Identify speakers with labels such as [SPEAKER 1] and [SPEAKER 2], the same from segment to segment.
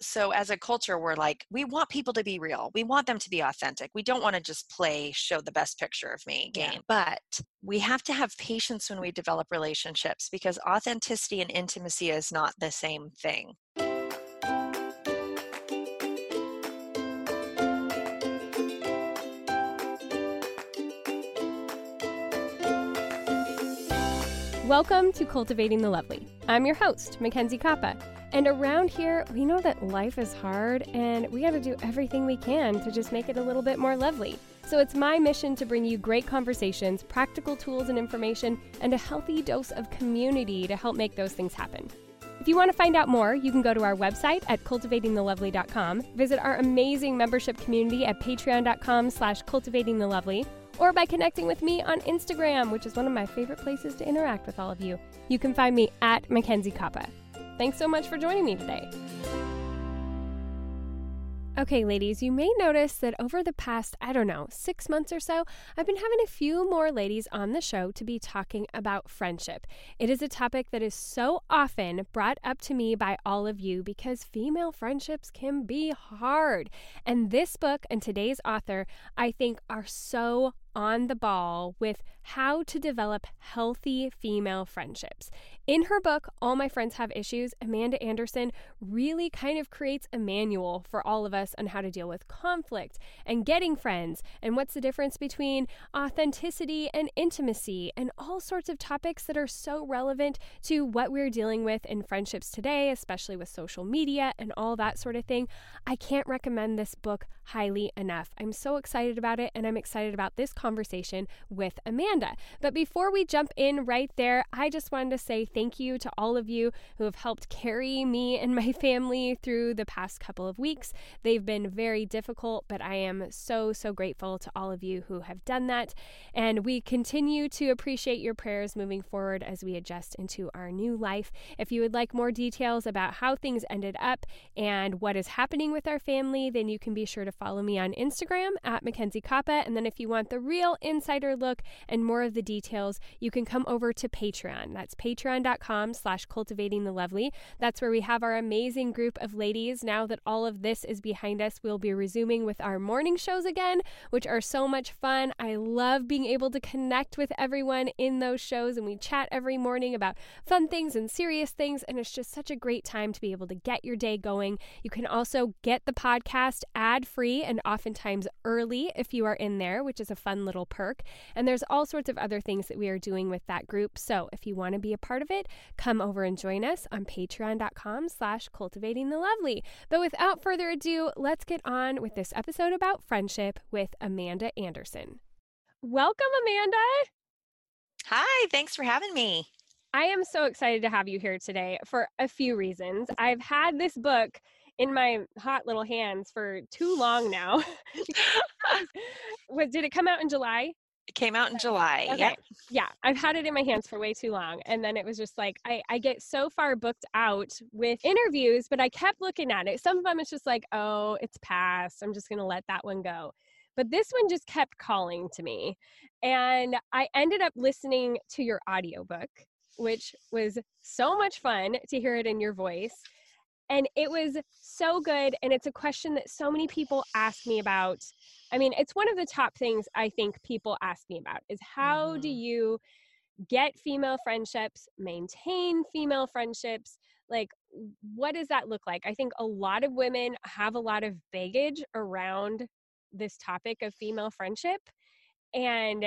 [SPEAKER 1] so as a culture we're like we want people to be real we want them to be authentic we don't want to just play show the best picture of me game yeah. but we have to have patience when we develop relationships because authenticity and intimacy is not the same thing
[SPEAKER 2] Welcome to Cultivating the Lovely. I'm your host, MacKenzie Koppa. And around here, we know that life is hard and we got to do everything we can to just make it a little bit more lovely. So it's my mission to bring you great conversations, practical tools and information, and a healthy dose of community to help make those things happen. If you want to find out more, you can go to our website at cultivatingthelovely.com, visit our amazing membership community at patreon.com slash cultivatingthelovely, or by connecting with me on Instagram, which is one of my favorite places to interact with all of you. You can find me at MacKenzie Koppa. Thanks so much for joining me today. Okay, ladies, you may notice that over the past, I don't know, six months or so, I've been having a few more ladies on the show to be talking about friendship. It is a topic that is so often brought up to me by all of you because female friendships can be hard. And this book and today's author, I think, are so on the ball with how to develop healthy female friendships. In her book, All My Friends Have Issues, Amanda Anderson really kind of creates a manual for all of us on how to deal with conflict and getting friends and what's the difference between authenticity and intimacy and all sorts of topics that are so relevant to what we're dealing with in friendships today, especially with social media and all that sort of thing. I can't recommend this book highly enough. I'm so excited about it and I'm excited about this conversation with Amanda. But before we jump in right there, I just wanted to say thank you to all of you who have helped carry me and my family through the past couple of weeks. They've been very difficult, but I am so, so grateful to all of you who have done that. And we continue to appreciate your prayers moving forward as we adjust into our new life. If you would like more details about how things ended up and what is happening with our family, then you can be sure to follow me on Instagram at MacKenzie Koppa. And then if you want the real insider look and more of the details, you can come over to Patreon. That's patreon.com slash cultivating the lovely. That's where we have our amazing group of ladies. Now that all of this is behind us, we'll be resuming with our morning shows again, which are so much fun. I love being able to connect with everyone in those shows and we chat every morning about fun things and serious things. And it's just such a great time to be able to get your day going. You can also get the podcast ad free and oftentimes early if you are in there, which is a fun little perk. And there's all sorts of other things that we are doing with that group. So if you want to be a part of it, come over and join us on patreon.com slash cultivating the lovely. But without further ado, let's get on with this episode about friendship with Amanda Anderson. Welcome, Amanda.
[SPEAKER 1] Hi, thanks for having me.
[SPEAKER 2] I am so excited to have you here today for a few reasons. I've had this book in my hot little hands for too long now. what did it come out in July?
[SPEAKER 1] It came out in July.
[SPEAKER 2] Okay. Yep. Yeah. I've had it in my hands for way too long. And then it was just like, I, I get so far booked out with interviews, but I kept looking at it. Some of them it's just like, oh, it's past. I'm just going to let that one go. But this one just kept calling to me. And I ended up listening to your audiobook, which was so much fun to hear it in your voice. And it was so good. And it's a question that so many people ask me about. I mean, it's one of the top things I think people ask me about is how mm-hmm. do you get female friendships, maintain female friendships? Like, what does that look like? I think a lot of women have a lot of baggage around this topic of female friendship. And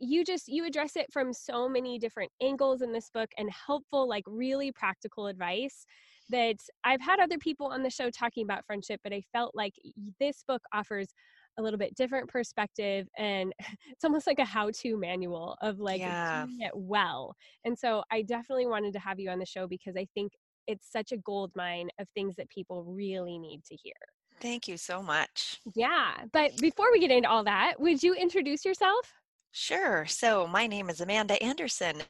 [SPEAKER 2] you just you address it from so many different angles in this book and helpful like really practical advice that I've had other people on the show talking about friendship, but I felt like this book offers a little bit different perspective and it's almost like a how-to manual of like yeah. doing it well. And so I definitely wanted to have you on the show because I think it's such a gold mine of things that people really need to hear.
[SPEAKER 1] Thank you so much.
[SPEAKER 2] Yeah. But before we get into all that, would you introduce yourself?
[SPEAKER 1] Sure. So, my name is Amanda Anderson,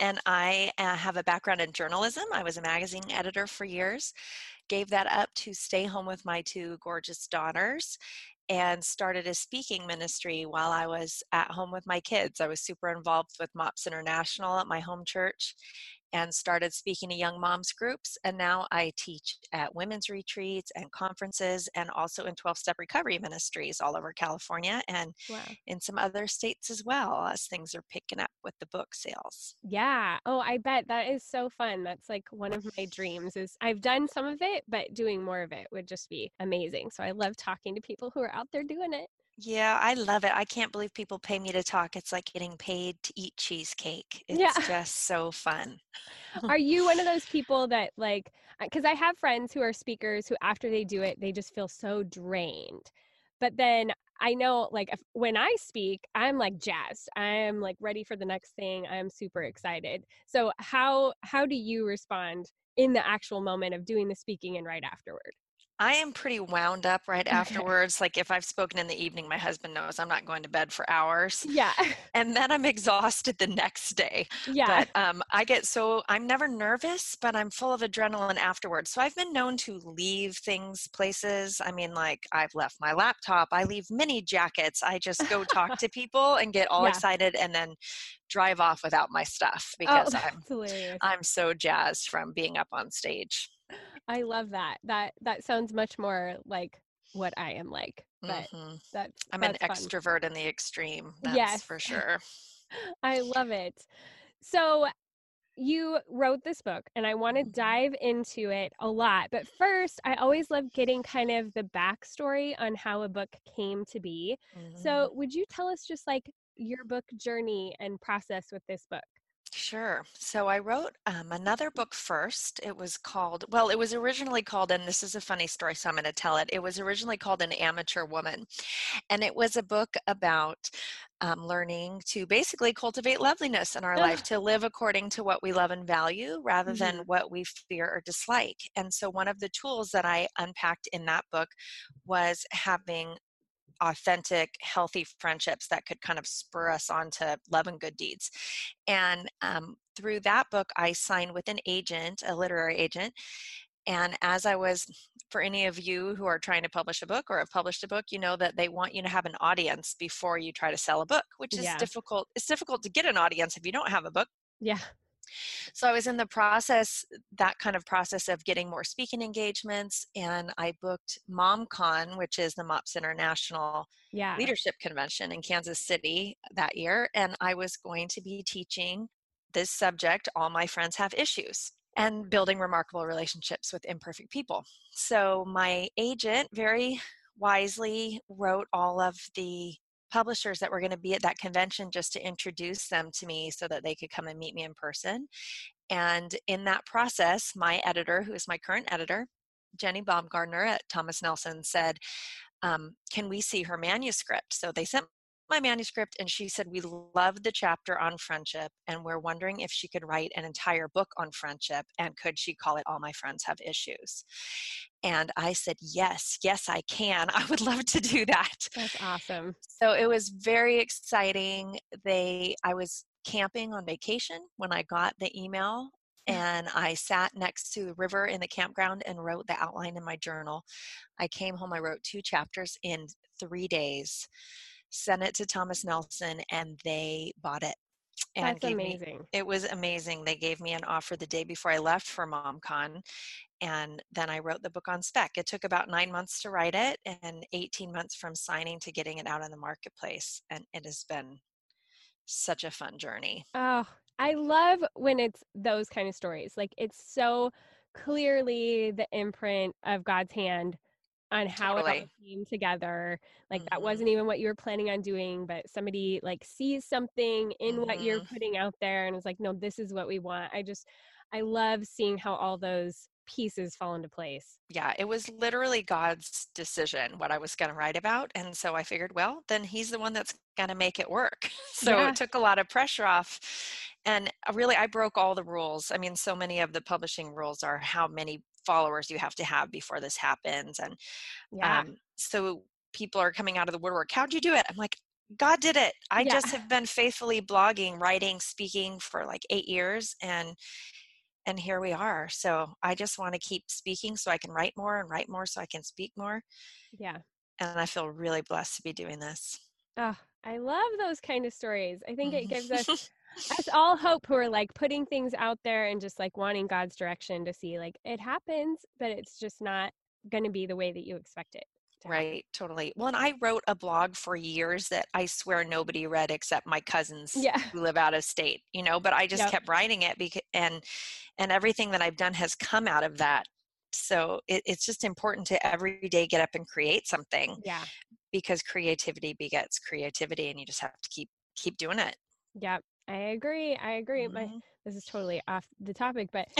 [SPEAKER 1] and I uh, have a background in journalism. I was a magazine editor for years, gave that up to stay home with my two gorgeous daughters, and started a speaking ministry while I was at home with my kids. I was super involved with MOPS International at my home church and started speaking to young moms groups. And now I teach at women's retreats and conferences and also in 12 step recovery ministries all over California and wow. in some other states as well as things are picking up with the book sales.
[SPEAKER 2] Yeah. Oh, I bet that is so fun. That's like one of my dreams is I've done some of it, but doing more of it would just be amazing. So I love talking to people who are out there doing it.
[SPEAKER 1] Yeah, I love it. I can't believe people pay me to talk. It's like getting paid to eat cheesecake. It's yeah. just so fun.
[SPEAKER 2] are you one of those people that like because I have friends who are speakers who after they do it, they just feel so drained. But then I know like if, when I speak, I'm like jazzed. I'm like ready for the next thing. I'm super excited. So how how do you respond in the actual moment of doing the speaking and right afterward?
[SPEAKER 1] I am pretty wound up right afterwards. like if I've spoken in the evening, my husband knows I'm not going to bed for hours.
[SPEAKER 2] Yeah.
[SPEAKER 1] And then I'm exhausted the next day.
[SPEAKER 2] Yeah.
[SPEAKER 1] But um, I get so I'm never nervous, but I'm full of adrenaline afterwards. So I've been known to leave things places. I mean, like I've left my laptop. I leave mini jackets. I just go talk to people and get all yeah. excited and then drive off without my stuff oh, because oh, I'm. I'm so jazzed from being up on stage.
[SPEAKER 2] I love that. That that sounds much more like what I am like. But mm-hmm. that's
[SPEAKER 1] I'm
[SPEAKER 2] that's
[SPEAKER 1] an fun. extrovert in the extreme. That's yes. for sure.
[SPEAKER 2] I love it. So you wrote this book and I want to mm-hmm. dive into it a lot. But first, I always love getting kind of the backstory on how a book came to be. Mm-hmm. So, would you tell us just like your book journey and process with this book?
[SPEAKER 1] Sure. So I wrote um, another book first. It was called, well, it was originally called, and this is a funny story, so I'm going to tell it. It was originally called An Amateur Woman. And it was a book about um, learning to basically cultivate loveliness in our life, to live according to what we love and value rather mm-hmm. than what we fear or dislike. And so one of the tools that I unpacked in that book was having authentic, healthy friendships that could kind of spur us on to love and good deeds. And um, through that book, I signed with an agent, a literary agent. And as I was, for any of you who are trying to publish a book or have published a book, you know that they want you to have an audience before you try to sell a book, which is yeah. difficult. It's difficult to get an audience if you don't have a book.
[SPEAKER 2] Yeah.
[SPEAKER 1] So I was in the process, that kind of process of getting more speaking engagements, and I booked MomCon, which is the MOPS International yeah. Leadership Convention in Kansas City that year, and I was going to be teaching this subject, All My Friends Have Issues and building remarkable relationships with imperfect people. So my agent very wisely wrote all of the publishers that were going to be at that convention just to introduce them to me so that they could come and meet me in person. And in that process, my editor, who is my current editor, Jenny Baumgartner at Thomas Nelson, said, um, Can we see her manuscript? So they sent my manuscript and she said we loved the chapter on friendship and we're wondering if she could write an entire book on friendship and could she call it all my friends have issues and i said yes yes i can. I would love to do that.
[SPEAKER 2] That's awesome.
[SPEAKER 1] So it was very exciting. They i was camping on vacation when i got the email mm. and I sat next to the river in the campground and wrote the outline in my journal. I came home, I wrote two chapters in three days sent it to Thomas Nelson, and they bought it.
[SPEAKER 2] And That's amazing.
[SPEAKER 1] Me, it was amazing. They gave me an offer the day before I left for MomCon, and then I wrote the book on spec. It took about nine months to write it, and 18 months from signing to getting it out in the marketplace, and it has been such a fun journey.
[SPEAKER 2] Oh, I love when it's those kind of stories. Like it's so clearly the imprint of God's hand on how totally. it all came together. Like mm-hmm. that wasn't even what you were planning on doing, but somebody like sees something in mm-hmm. what you're mm-hmm. putting out there and is like, no, this is what we want. I just, I love seeing how all those pieces fall into place.
[SPEAKER 1] Yeah, it was literally God's decision what I was going to write about. And so I figured, well, then he's the one that's going to make it work. so yeah. it took a lot of pressure off. And uh, really, I broke all the rules. I mean, so many of the publishing rules are how many followers you have to have before this happens and yeah. um, so people are coming out of the woodwork how'd you do it? I'm like god did it. I yeah. just have been faithfully blogging writing speaking for like eight years and and here we are. So i just want to keep speaking so i can write more and write more so i can speak more.
[SPEAKER 2] Yeah.
[SPEAKER 1] And i feel really blessed to be doing this.
[SPEAKER 2] Oh i love those kind of stories. I think it gives us us all hope who are like putting things out there and just like wanting God's direction to see like it happens, but it's just not going to be the way that you expect it.
[SPEAKER 1] Right, totally. Well, and I wrote a blog for years that I swear nobody read except my cousins
[SPEAKER 2] yeah.
[SPEAKER 1] who live out of state, you know, but I just yep. kept writing it because and and everything that I've done has come out of that. So it, it's just important to every day get up and create something.
[SPEAKER 2] Yeah.
[SPEAKER 1] Because creativity begets creativity and you just have to keep keep doing it.
[SPEAKER 2] Yep. I agree. I agree. Mm-hmm. My this is totally off the topic, but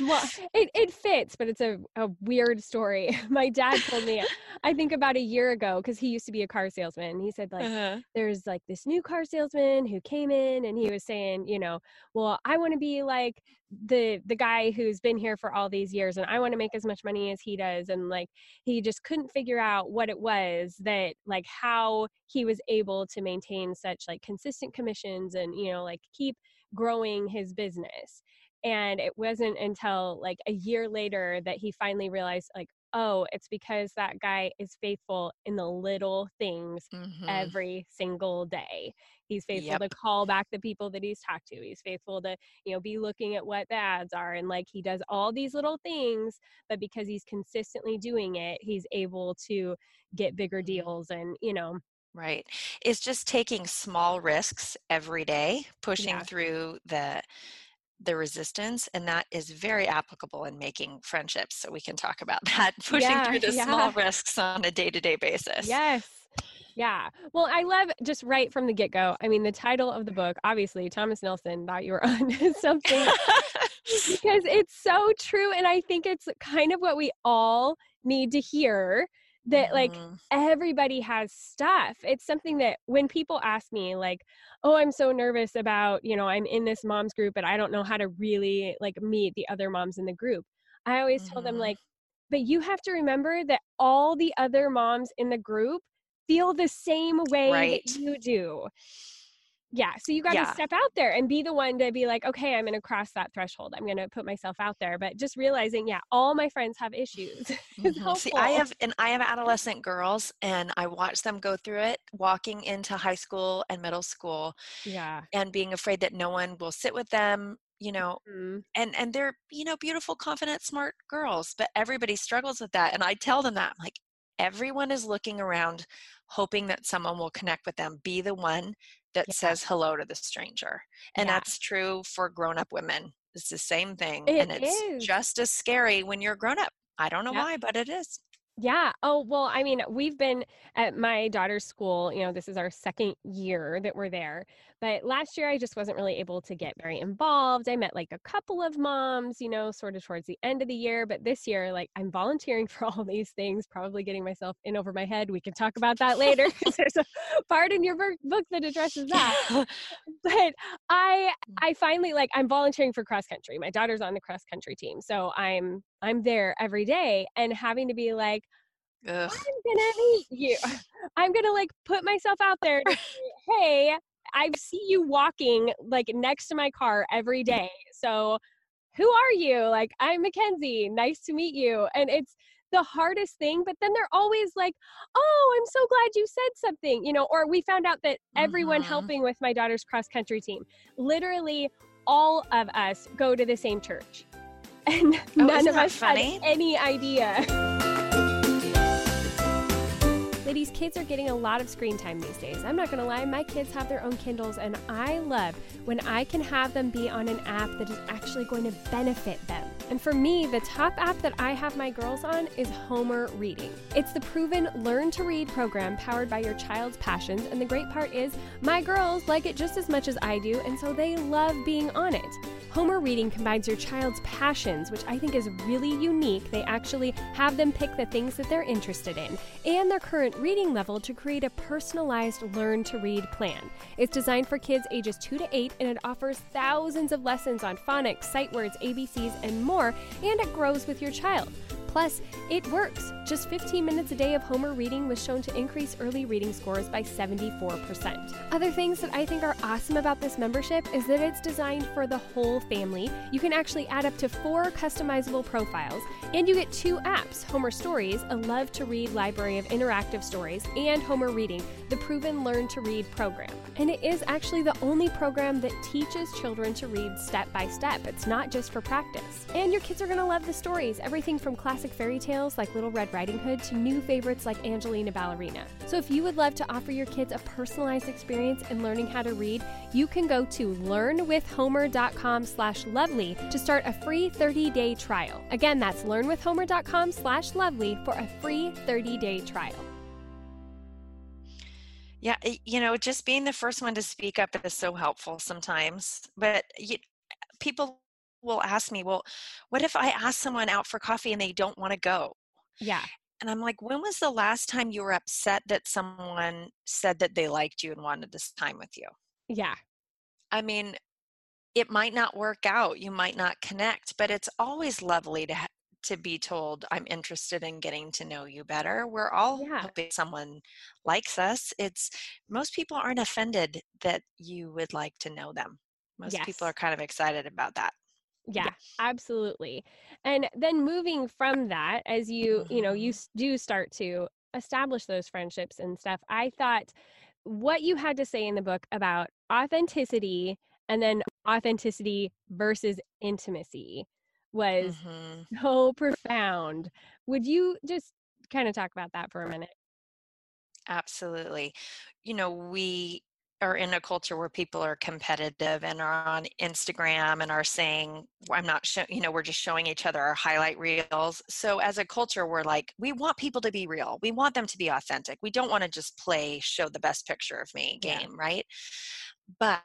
[SPEAKER 2] well, it, it fits, but it's a, a weird story. My dad told me, I think about a year ago, because he used to be a car salesman. He said, like, uh-huh. there's like this new car salesman who came in and he was saying, you know, well, I want to be like the the guy who's been here for all these years and I want to make as much money as he does and like he just couldn't figure out what it was that like how he was able to maintain such like consistent commissions and you know like keep growing his business and it wasn't until like a year later that he finally realized like oh it's because that guy is faithful in the little things mm-hmm. every single day he's faithful yep. to call back the people that he's talked to he's faithful to you know be looking at what the ads are and like he does all these little things but because he's consistently doing it he's able to get bigger mm-hmm. deals and you know
[SPEAKER 1] Right. It's just taking small risks every day, pushing yeah. through the the resistance and that is very applicable in making friendships so we can talk about that pushing yeah, through the yeah. small risks on a day-to-day basis
[SPEAKER 2] yes yeah well i love just right from the get-go i mean the title of the mm-hmm. book obviously thomas nelson thought you were on something because it's so true and i think it's kind of what we all need to hear that like mm-hmm. everybody has stuff it's something that when people ask me like oh i'm so nervous about you know i'm in this moms group but i don't know how to really like meet the other moms in the group i always mm-hmm. tell them mm-hmm. like but you have to remember that all the other moms in the group feel the same way right. that you do yeah so you got to yeah. step out there and be the one to be like okay i'm going to cross that threshold i'm going to put myself out there but just realizing yeah all my friends have issues
[SPEAKER 1] mm-hmm. see i have and i have adolescent girls and i watch them go through it walking into high school and middle school
[SPEAKER 2] yeah
[SPEAKER 1] and being afraid that no one will sit with them you know mm-hmm. and and they're you know beautiful confident smart girls but everybody struggles with that and i tell them that I'm like everyone is looking around hoping that someone will connect with them be the one that yeah. says hello to the stranger. And yeah. that's true for grown up women. It's the same thing.
[SPEAKER 2] It
[SPEAKER 1] and it's
[SPEAKER 2] is.
[SPEAKER 1] just as scary when you're grown up. I don't know yep. why, but it is.
[SPEAKER 2] Yeah. Oh, well, I mean, we've been at my daughter's school, you know, this is our second year that we're there. But last year, I just wasn't really able to get very involved. I met like a couple of moms, you know, sort of towards the end of the year. But this year, like, I'm volunteering for all these things, probably getting myself in over my head. We can talk about that later because there's a part in your book that addresses that. but I, mm. I finally like, I'm volunteering for cross country. My daughter's on the cross country team. So I'm, I'm there every day and having to be like, Ugh. I'm gonna meet you. I'm gonna like put myself out there. Say, hey, I see you walking like next to my car every day. So who are you? Like, I'm MacKenzie. Nice to meet you. And it's the hardest thing, but then they're always like, oh, I'm so glad you said something, you know, or we found out that everyone mm-hmm. helping with my daughter's cross country team, literally all of us go to the same church. And oh, none of us funny? had any idea. Ladies, kids are getting a lot of screen time these days. I'm not gonna lie, my kids have their own Kindles, and I love when I can have them be on an app that is actually going to benefit them. And for me, the top app that I have my girls on is Homer Reading. It's the proven Learn to Read program powered by your child's passions, and the great part is my girls like it just as much as I do, and so they love being on it. Homer Reading combines your child's passions, which I think is really unique. They actually have them pick the things that they're interested in and their current reading level to create a personalized learn to read plan. It's designed for kids ages 2 to 8 and it offers thousands of lessons on phonics, sight words, ABCs, and more, and it grows with your child. Plus, it works. Just 15 minutes a day of Homer reading was shown to increase early reading scores by 74%. Other things that I think are awesome about this membership is that it's designed for the whole family. You can actually add up to four customizable profiles, and you get two apps Homer Stories, a love to read library of interactive stories, and Homer Reading, the proven Learn to Read program. And it is actually the only program that teaches children to read step by step. It's not just for practice. And your kids are going to love the stories, everything from classic fairy tales like Little Red Riding Hood to new favorites like Angelina Ballerina. So if you would love to offer your kids a personalized experience in learning how to read, you can go to learnwithhomer.com slash lovely to start a free 30-day trial. Again, that's learnwithhomer.com slash lovely for a free 30-day trial.
[SPEAKER 1] Yeah, you know, just being the first one to speak up is so helpful sometimes. But you, people will ask me, well, what if I ask someone out for coffee and they don't want to go?
[SPEAKER 2] Yeah.
[SPEAKER 1] And I'm like, when was the last time you were upset that someone said that they liked you and wanted this time with you?
[SPEAKER 2] Yeah.
[SPEAKER 1] I mean, it might not work out, you might not connect, but it's always lovely to to be told i'm interested in getting to know you better we're all yeah. hoping someone likes us it's most people aren't offended that you would like to know them most yes. people are kind of excited about that
[SPEAKER 2] yeah, yeah, absolutely and then moving from that as you you know you mm-hmm. do start to establish those friendships and stuff i thought what you had to say in the book about authenticity and then authenticity versus intimacy was mm-hmm. so profound. Would you just kind of talk about that for a minute?
[SPEAKER 1] Absolutely. You know, we are in a culture where people are competitive and are on Instagram and are saying, I'm not, show, you know, we're just showing each other our highlight reels. So as a culture, we're like, we want people to be real. We want them to be authentic. We don't want to just play, show the best picture of me game, yeah. right? But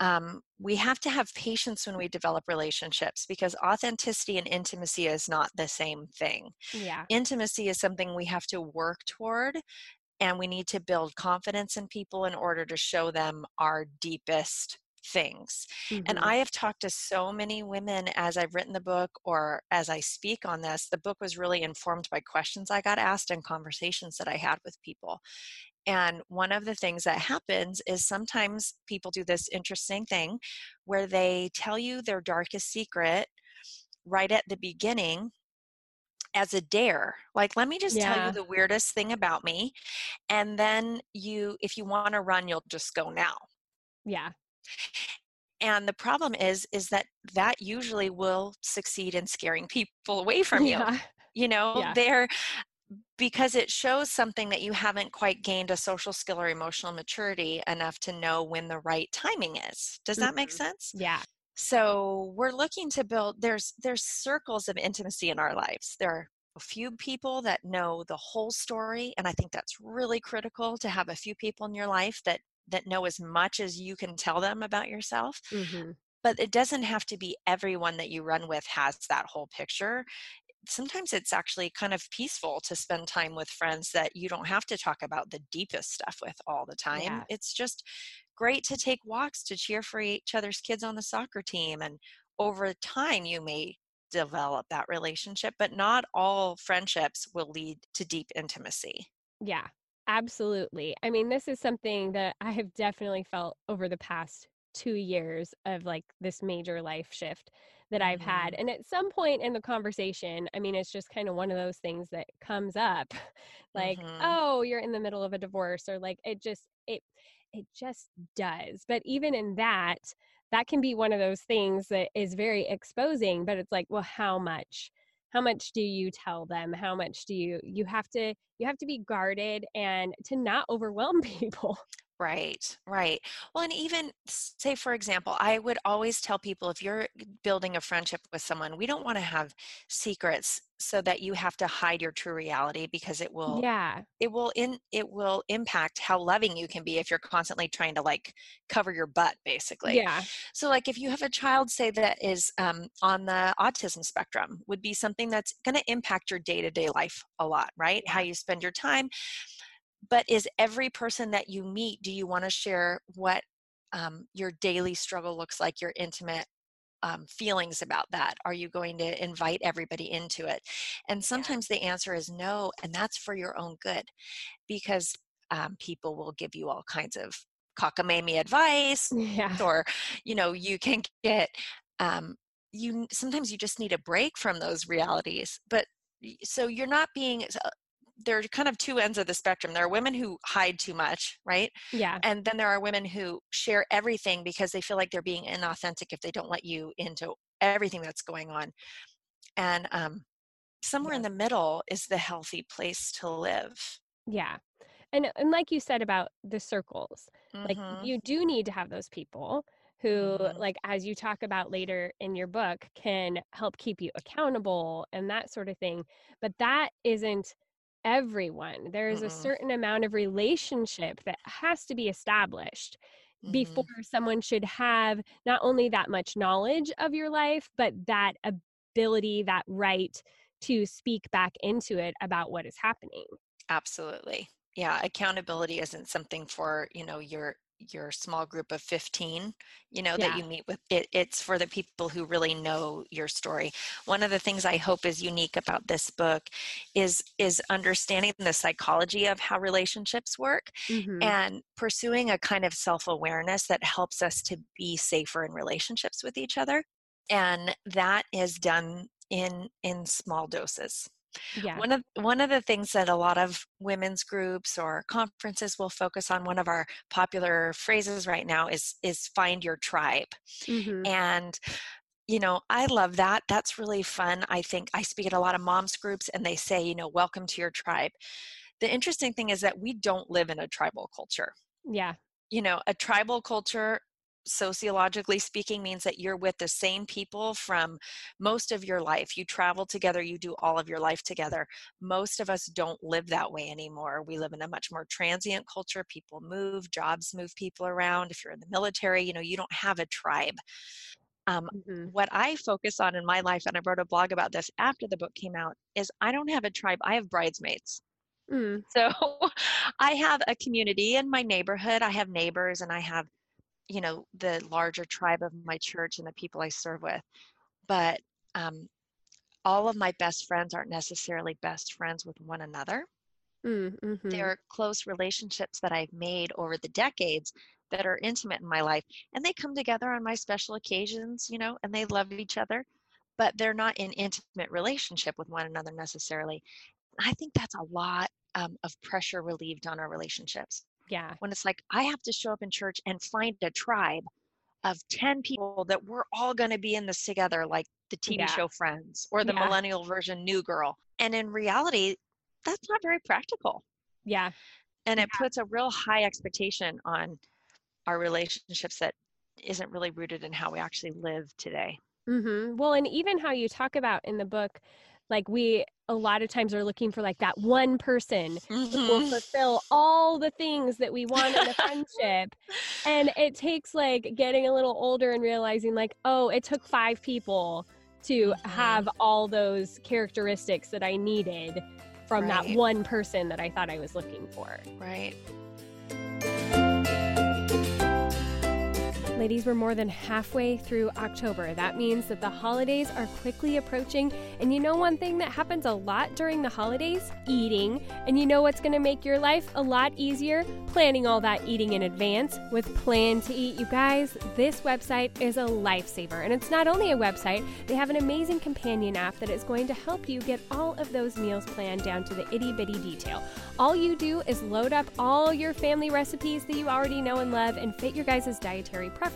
[SPEAKER 1] um, we have to have patience when we develop relationships because authenticity and intimacy is not the same thing.
[SPEAKER 2] Yeah.
[SPEAKER 1] Intimacy is something we have to work toward, and we need to build confidence in people in order to show them our deepest things. Mm-hmm. And I have talked to so many women as I've written the book or as I speak on this. The book was really informed by questions I got asked and conversations that I had with people. And one of the things that happens is sometimes people do this interesting thing where they tell you their darkest secret right at the beginning as a dare like let me just yeah. tell you the weirdest thing about me and then you if you want to run you'll just go now
[SPEAKER 2] yeah
[SPEAKER 1] and the problem is is that that usually will succeed in scaring people away from you yeah. you know yeah. they're because it shows something that you haven't quite gained a social skill or emotional maturity enough to know when the right timing is. Does that mm-hmm. make sense?
[SPEAKER 2] Yeah.
[SPEAKER 1] So we're looking to build there's there's circles of intimacy in our lives. There are a few people that know the whole story and I think that's really critical to have a few people in your life that that know as much as you can tell them about yourself. Mm-hmm but it doesn't have to be everyone that you run with has that whole picture sometimes it's actually kind of peaceful to spend time with friends that you don't have to talk about the deepest stuff with all the time. Yeah. It's just great to take walks to cheer for each other's kids on the soccer team. And over time, you may develop that relationship, but not all friendships will lead to deep intimacy.
[SPEAKER 2] Yeah, absolutely. I mean, this is something that I have definitely felt over the past two years of like this major life shift that I've had. Mm-hmm. And at some point in the conversation, I mean, it's just kind of one of those things that comes up like, mm-hmm. oh, you're in the middle of a divorce, or like it just, it, it just does. But even in that, that can be one of those things that is very exposing, but it's like, well, how much? how much do you tell them how much do you you have to you have to be guarded and to not overwhelm people
[SPEAKER 1] Right, right. Well, and even say, for example, I would always tell people if you're building a friendship with someone, we don't want to have secrets so that you have to hide your true reality because it will
[SPEAKER 2] yeah.
[SPEAKER 1] it will in it will impact how loving you can be if you're constantly trying to like cover your butt basically.
[SPEAKER 2] Yeah.
[SPEAKER 1] So like if you have a child say that is um, on the autism spectrum would be something that's going to impact your day-to-day life a lot right? How you spend your time but is every person that you meet do you want to share what um, your daily struggle looks like your intimate um, feelings about that? Are you going to invite everybody into it? And sometimes the answer is no, and that's for your own good because um, people will give you all kinds of cockamamie advice
[SPEAKER 2] Yeah.
[SPEAKER 1] or you know you can get um, you sometimes you just need a break from those realities but so you're not being there are kind of two ends of the spectrum. There are women who hide too much right?
[SPEAKER 2] Yeah.
[SPEAKER 1] and then there are women who share everything because they feel like they're being inauthentic if they don't let you into everything that's going on. And um, somewhere in the middle is the healthy place to live.
[SPEAKER 2] Yeah. And and like you said about the circles, like
[SPEAKER 1] Mhm,
[SPEAKER 2] you do need to have those people who
[SPEAKER 1] mhm,
[SPEAKER 2] like as you talk about later in your book can help keep you accountable and that sort of thing. But that isn't everyone. There is a
[SPEAKER 1] mm-mm,
[SPEAKER 2] certain amount of relationship that has to be established before
[SPEAKER 1] mhm.
[SPEAKER 2] someone should have not only that much knowledge of your life, but that ability, that right to speak back into it about what is happening.
[SPEAKER 1] Absolutely. Yeah, accountability isn't something for, you know, your your small group of 15, you know, that you meet with. It, it's for the people who really know your story. One of the things I hope is unique about this book is is understanding the psychology of how relationships work
[SPEAKER 2] Mhm.
[SPEAKER 1] and pursuing a kind of self-awareness that helps us to be safer in relationships with each other. And that is done in in small doses.
[SPEAKER 2] Yeah.
[SPEAKER 1] One of one of the things that a lot of women's groups or conferences will focus on, one of our popular phrases right now is is find your tribe.
[SPEAKER 2] Mhm.
[SPEAKER 1] And you know, I love that. That's really fun. I think I speak at a lot of moms groups and they say, you know, welcome to your tribe. The interesting thing is that we don't live in a tribal culture.
[SPEAKER 2] Yeah.
[SPEAKER 1] You know, a tribal culture sociologically speaking means that you're with the same people from most of your life. You travel together you do all of your life together. Most of us don't live that way anymore. We live in a much more transient culture. People move jobs move people around. If you're in the military you know you don't have a tribe. Um,
[SPEAKER 2] Mhm.
[SPEAKER 1] what i focus on in my life and i wrote a blog about this after the book came out is i don't have a tribe i have bridesmaids.
[SPEAKER 2] Mm.
[SPEAKER 1] so i have a community in my neighborhood. I have neighbors and i have you know the larger tribe of my church and the people i serve with but um, all of my best friends aren't necessarily best friends with one another
[SPEAKER 2] Mm. Mhm.
[SPEAKER 1] they're close relationships that i've made over the decades that are intimate in my life and they come together on my special occasions you know and they love each other but they're not in intimate relationship with one another necessarily i think that's a lot um, of pressure relieved on our relationships
[SPEAKER 2] Yeah.
[SPEAKER 1] when it's like I have to show up in church and find a tribe of 10 people that we're all going to be in this together, like the TV
[SPEAKER 2] Yeah.
[SPEAKER 1] show Friends or the
[SPEAKER 2] Yeah.
[SPEAKER 1] millennial version New Girl. And in reality, that's not very practical.
[SPEAKER 2] Yeah.
[SPEAKER 1] And it puts a real high expectation on our relationships that isn't really rooted in how we actually live today.
[SPEAKER 2] Mhm. Well, and even how you talk about in the book, like we a lot of times are looking for like that one person who will fulfill all the things that we want in a friendship. And it takes like getting a little older and realizing like, oh, it took five people to
[SPEAKER 1] Mhm.
[SPEAKER 2] have all those characteristics that I needed from that one person that I thought I was looking for.
[SPEAKER 1] Right.
[SPEAKER 2] Ladies, we're more than halfway through October. That means that the holidays are quickly approaching. And you know one thing that happens a lot during the holidays? Eating. And you know what's going to make your life a lot easier? Planning all that eating in advance with Plan to Eat. You guys, this website is a lifesaver. And it's not only a website, they have an amazing companion app that is going to help you get all of those meals planned down to the itty bitty detail. All you do is load up all your family recipes that you already know and love and fit your guys' dietary preferences.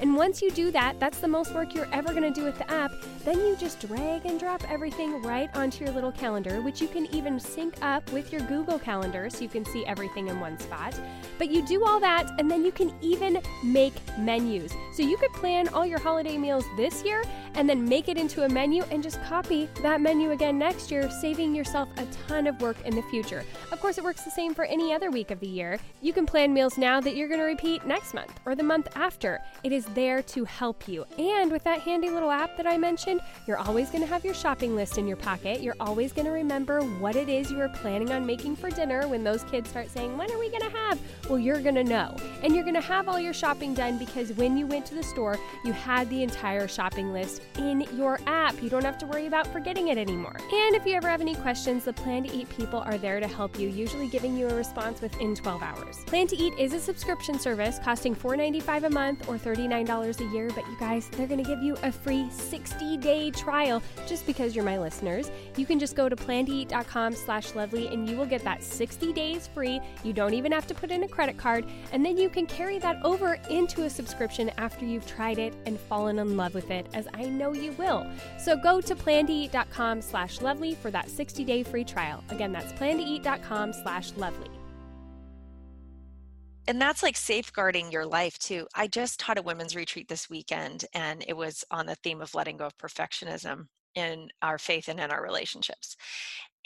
[SPEAKER 2] And once you do that, that's the most work you're ever going to do with the app. Then you just drag and drop everything right onto your little calendar, which you can even sync up with your Google Calendar so you can see everything in one spot. But you do all that, and then you can even make menus. So you could plan all your holiday meals this year and then make it into a menu and just copy that menu again next year, saving yourself a ton of work in the future. Of course, it works the same for any other week of the year. You can plan meals now that you're going to repeat next month or the month after. It is there to help you. And with that handy little app that I mentioned, you're always going to have your shopping list in your pocket. You're always going to remember what it is you are planning on making for dinner when those kids start saying, When are we going to have? Well, you're going to know. And you're going to have all your shopping done because when you went to the store, you had the entire shopping list in your app. You don't have to worry about forgetting it anymore. And if you ever have any questions, the Plan to Eat people are there to help you, usually giving you a response within 12 hours. Plan to Eat is a subscription service costing $4.95 a month or $39 a year, but you guys, they're going to give you a free 60 day trial just because you're my listeners. You can just go to plantoeat.com slash lovely and you will get that 60 days free. You don't even have to put in a credit card, and then you can carry that over into a subscription after you've tried it and fallen in love with it, as I know you will. So go to plantoeat.com slash lovely for that 60 day free trial. Again, that's plantoeat.com slash lovely
[SPEAKER 1] and that's like safeguarding your life too. I just taught a women's retreat this weekend, and it was on the theme of letting go of perfectionism in our faith and in our relationships.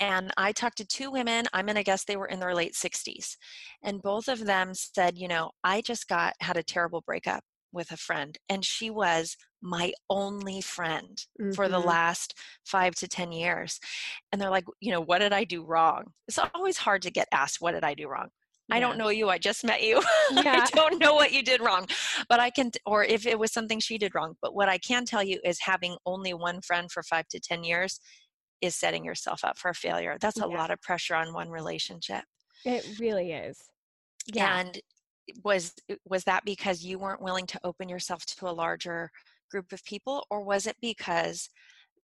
[SPEAKER 1] And I talked to two women, I'm going to guess they were in their late 60s. And both of them said, You know, I just got, had a terrible breakup with a friend, and she was my only friend mm-hmm. for the mm-hmm. last five to 10 years. And they're like, You know, what did I do wrong? It's always hard to get asked, What did I do wrong? I don't know you. I just met you. Yeah. I don't know what you did wrong. But I can, or if it was something she did wrong. But what I can tell you is having only one friend for five to 10 years is setting yourself up for failure. That's a yeah. lot of pressure on one relationship.
[SPEAKER 2] It really is.
[SPEAKER 1] Yeah. And was eh, was that because you weren't willing to open yourself to a larger group of people or was it because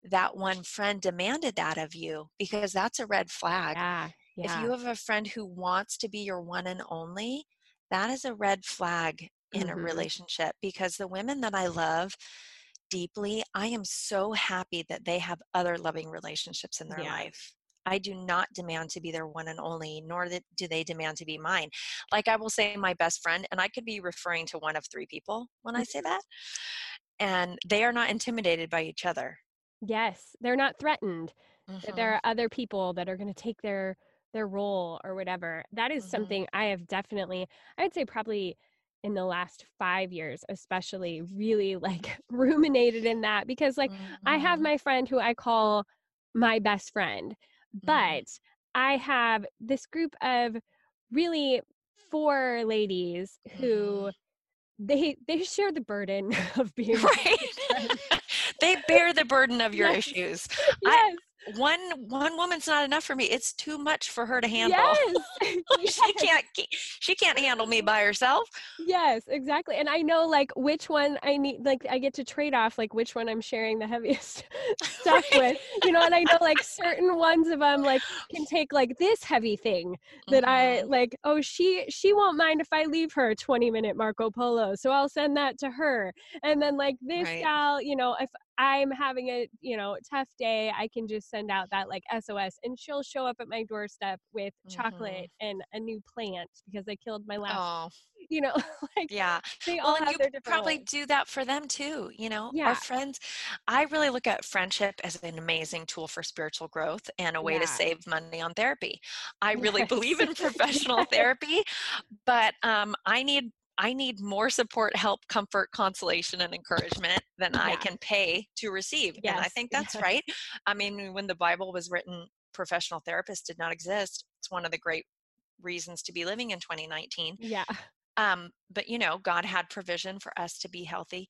[SPEAKER 1] that one friend demanded that of you because that's a red flag
[SPEAKER 2] yeah. Yeah.
[SPEAKER 1] If you have a friend who wants to be your one and only, that is a red flag in mm-hmm. a relationship because the women that I love deeply, I am so happy that they have other loving relationships in their yeah. life. I do not demand to be their one and only, nor do they demand to be mine. Like I will say, my best friend, and I could be referring to one of three people when I say that, and they are not intimidated by each other.
[SPEAKER 2] Yes, they're not threatened. Mm-hmm. There are other people that are going to take their their role or whatever. That is mm-hmm. something I have definitely, I would say probably in the last five years, especially really like ruminated in that because like mm-hmm. I have mm-hmm. my friend who I call my best friend, mm-hmm. but I have this group of really four ladies who mm-hmm. they they share the burden of being
[SPEAKER 1] right they bear the burden of your yes. issues
[SPEAKER 2] yes. I,
[SPEAKER 1] one one woman's not enough for me it's too much for her to handle
[SPEAKER 2] yes.
[SPEAKER 1] she can't she can't handle me by herself
[SPEAKER 2] yes exactly and i know like which one i need like i get to trade off like which one i'm sharing the heaviest stuff right. with you know and i know like certain ones of them like can take like this heavy thing that mm-hmm. i like oh she she won't mind if i leave her 20 minute marco polo so i'll send that to her and then like this right. gal you know if I'm having a, you know, tough day, I can just send out that like SOS and she'll show up at my doorstep with mm-hmm. chocolate and a new plant because I killed my last. Oh. You know, like
[SPEAKER 1] yeah.
[SPEAKER 2] They all well,
[SPEAKER 1] you probably
[SPEAKER 2] ways.
[SPEAKER 1] do that for them too, you know.
[SPEAKER 2] Yeah.
[SPEAKER 1] Our friends I really look at friendship as an amazing tool for spiritual growth and a way yeah. to save money on therapy. I really yes. believe in professional therapy, but um I need I need more support, help, comfort, consolation, and encouragement than yeah. I can pay to receive. Yes. And I think that's right. I mean, when the Bible was written, professional therapists did not exist. It's one of the great reasons to be living in 2019.
[SPEAKER 2] Yeah.
[SPEAKER 1] Um, but you know, God had provision for us to be healthy.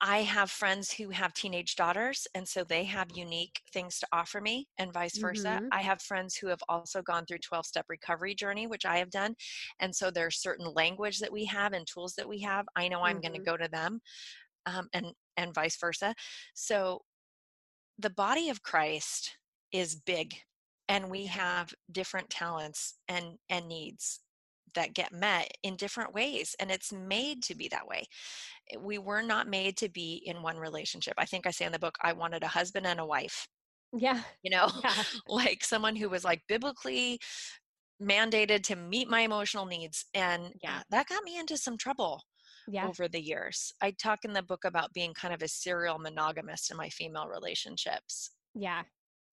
[SPEAKER 1] I have friends who have teenage daughters, and so they have unique things to offer me, and vice versa. Mm-hmm. I have friends who have also gone through 12 step recovery journey, which I have done. And so there's certain language that we have and tools that we have. I know I'm mm-hmm. going to go to them, um, and, and vice versa. So the body of Christ is big, and we have different talents and, and needs that get met in different ways and it's made to be that way Eh, we were not made to be in one relationship. I think I say in the book, I wanted a husband and a wife.
[SPEAKER 2] Yeah.
[SPEAKER 1] You know,
[SPEAKER 2] yeah.
[SPEAKER 1] like someone who was like biblically mandated to meet my emotional needs. And yeah, that got me into some trouble
[SPEAKER 2] Yeah.
[SPEAKER 1] over the years. I talk in the book about being kind of a serial monogamist in my female relationships,
[SPEAKER 2] Yeah.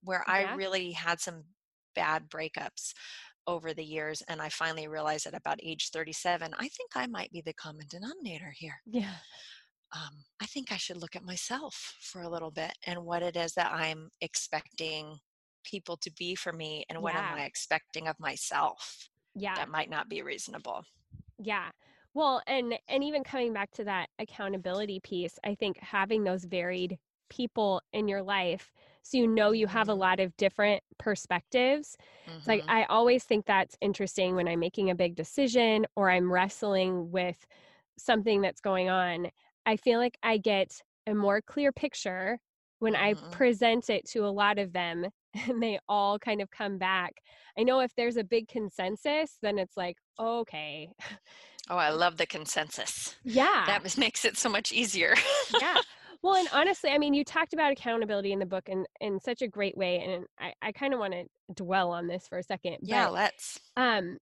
[SPEAKER 1] where I
[SPEAKER 2] Yeah.
[SPEAKER 1] really had some bad breakups over the years. And I finally realized at about age 37, I think I might be the common denominator here.
[SPEAKER 2] Yeah.
[SPEAKER 1] Um, I think I should look at myself for a little bit and what it is that I'm expecting people to be for me and what am I expecting of myself
[SPEAKER 2] Yeah.
[SPEAKER 1] that might not be reasonable.
[SPEAKER 2] Yeah. Well, and and even coming back to that accountability piece, I think having those varied people in your life so you know you have a lot of different perspectives. It's like
[SPEAKER 1] Mhm.
[SPEAKER 2] I always think that's interesting when I'm making a big decision or I'm wrestling with something that's going on. I feel like I get a more clear picture when I
[SPEAKER 1] Mhm.
[SPEAKER 2] present it to a lot of them and they all kind of come back. I know if there's a big consensus, then it's like, okay,
[SPEAKER 1] Oh, I love the consensus.
[SPEAKER 2] yeah.
[SPEAKER 1] That makes it so much easier.
[SPEAKER 2] yeah. Well, and honestly, I mean, you talked about accountability in the book in, in such a great way. And I, I kind of want to dwell on this for a second.
[SPEAKER 1] yeah,
[SPEAKER 2] But
[SPEAKER 1] let's.
[SPEAKER 2] um,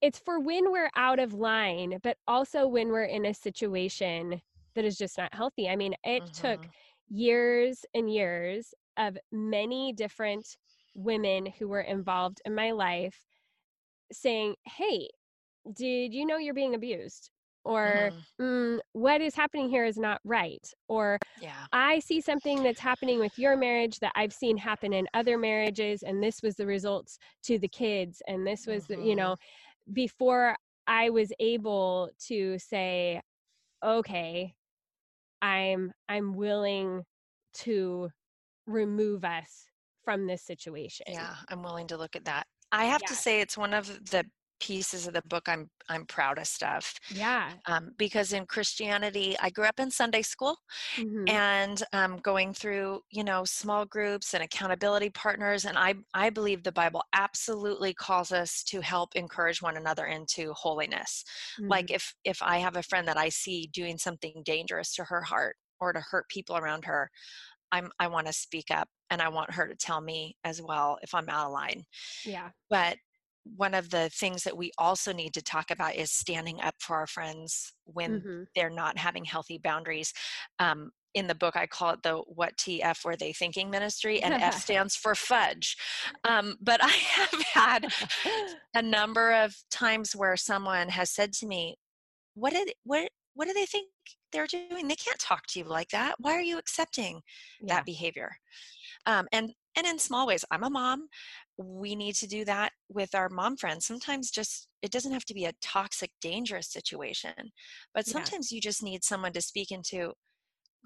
[SPEAKER 2] it's for when we're out of line, but also when we're in a situation that is just not healthy. I mean, it took
[SPEAKER 1] Mhm.
[SPEAKER 2] years and years of many different women who were involved in my life saying, Hey, did you know you're being abused? Or
[SPEAKER 1] Mhm.
[SPEAKER 2] mm, what is happening here is not right. Or
[SPEAKER 1] Yeah.
[SPEAKER 2] I see something that's happening with your marriage that I've seen happen in other marriages, and this was the results to the kids, and this was the, you
[SPEAKER 1] Mhm.
[SPEAKER 2] know, before I was able to say, okay, I'm I'm willing to remove us from this situation.
[SPEAKER 1] Yeah, I'm willing to look at that. I have to say it's one of the pieces of the book I'm I'm proudest of.
[SPEAKER 2] Yeah.
[SPEAKER 1] Um, because in Christianity, I grew up in Sunday school
[SPEAKER 2] Mhm.
[SPEAKER 1] and um, going through you know small groups and accountability partners and I, I believe the bible absolutely calls us to help encourage one another into holiness like
[SPEAKER 2] Mhm.
[SPEAKER 1] if if i have a friend that i see doing something dangerous to her heart or to hurt people around her i'm i want to speak up and i want her to tell me as well if i'm out of line
[SPEAKER 2] yeah.
[SPEAKER 1] but one of the things that we also need to talk about is standing up for our friends when
[SPEAKER 2] Mhm.
[SPEAKER 1] they're not having healthy boundaries. Um, in the book, I call it the "What TF Were They Thinking" ministry, and F stands for fudge. Um, but I have had a number of times where someone has said to me, "What did what what do they think they're doing? They can't talk to you like that. Why are you accepting
[SPEAKER 2] yeah.
[SPEAKER 1] that behavior?" Um, and and in small ways, I'm a mom. We need to do that with our mom friends. Sometimes just it doesn't have to be a toxic, dangerous situation, but
[SPEAKER 2] Yeah.
[SPEAKER 1] sometimes you just need someone to speak into.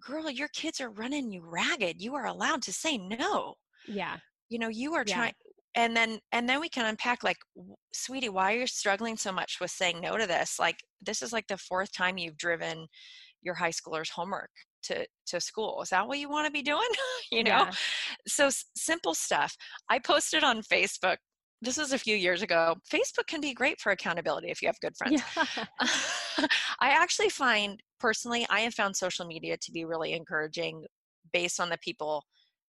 [SPEAKER 1] Girl, your kids are running you ragged. You are allowed to say no
[SPEAKER 2] Yeah.
[SPEAKER 1] you know you are
[SPEAKER 2] Yeah.
[SPEAKER 1] trying and then and then we can unpack like sweetie why are you struggling so much with saying no to this like this is like the fourth time you've driven your high schoolers homework to to school is that what you want to be doing you know
[SPEAKER 2] Yeah.
[SPEAKER 1] so s- simple stuff i posted on facebook this was a few years ago facebook can be great for accountability if you have good friends
[SPEAKER 2] Yeah.
[SPEAKER 1] I actually find personally, I have found social media to be really encouraging based on the people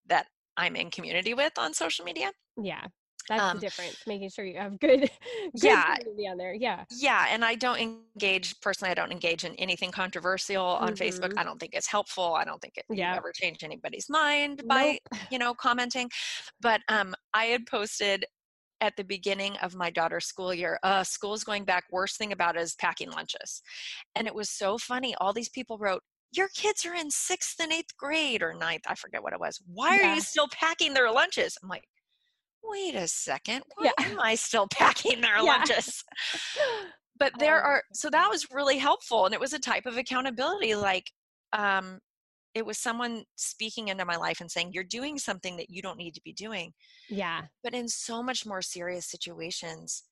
[SPEAKER 1] that I'm in community with on social media.
[SPEAKER 2] Yeah. That's
[SPEAKER 1] Um,
[SPEAKER 2] the difference. Making sure you have good, good
[SPEAKER 1] Yeah.
[SPEAKER 2] community on there. Yeah.
[SPEAKER 1] Yeah, and I don't engage personally. I don't engage in anything controversial on Facebook.
[SPEAKER 2] Mhm.
[SPEAKER 1] I don't think it's helpful. I don't think it
[SPEAKER 2] Yeah.
[SPEAKER 1] ever change anybody's mind by
[SPEAKER 2] Nope.
[SPEAKER 1] you know commenting. But um, I had posted at the beginning of my daughter's school year, uh, school's going back. Worst thing about it is packing lunches, and it was so funny. All these people wrote. Your kids are in sixth and eighth grade or ninth, I forget what it was. Why are you still packing their lunches? I'm like, wait a second. Why
[SPEAKER 2] Yeah.
[SPEAKER 1] am I still packing their
[SPEAKER 2] Yeah.
[SPEAKER 1] lunches? but there
[SPEAKER 2] Oh,
[SPEAKER 1] are so that was really helpful and it was a type of accountability like um it was someone speaking into my life and saying you're doing something that you don't need to be doing
[SPEAKER 2] yeah.
[SPEAKER 1] but in so much more serious situations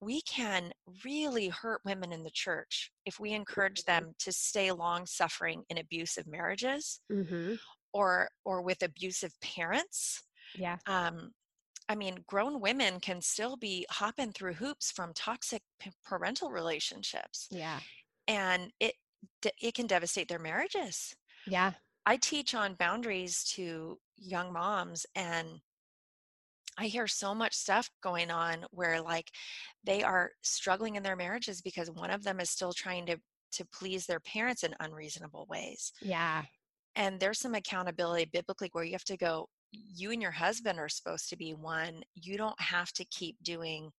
[SPEAKER 1] we can really hurt women in the church if we encourage them to stay long suffering in abusive marriages
[SPEAKER 2] Mm-hmm.
[SPEAKER 1] or or with abusive parents
[SPEAKER 2] Yeah.
[SPEAKER 1] um I mean, grown women can still be hopping through hoops from toxic parental relationships,
[SPEAKER 2] Yeah.
[SPEAKER 1] and it it can devastate their marriages.
[SPEAKER 2] Yeah.
[SPEAKER 1] I teach on boundaries to young moms, and I hear so much stuff going on where like they are struggling in their marriages because one of them is still trying to to please their parents in unreasonable ways.
[SPEAKER 2] Yeah.
[SPEAKER 1] And there's some accountability biblically where you have to go you and your husband are supposed to be one. You don't have to keep doing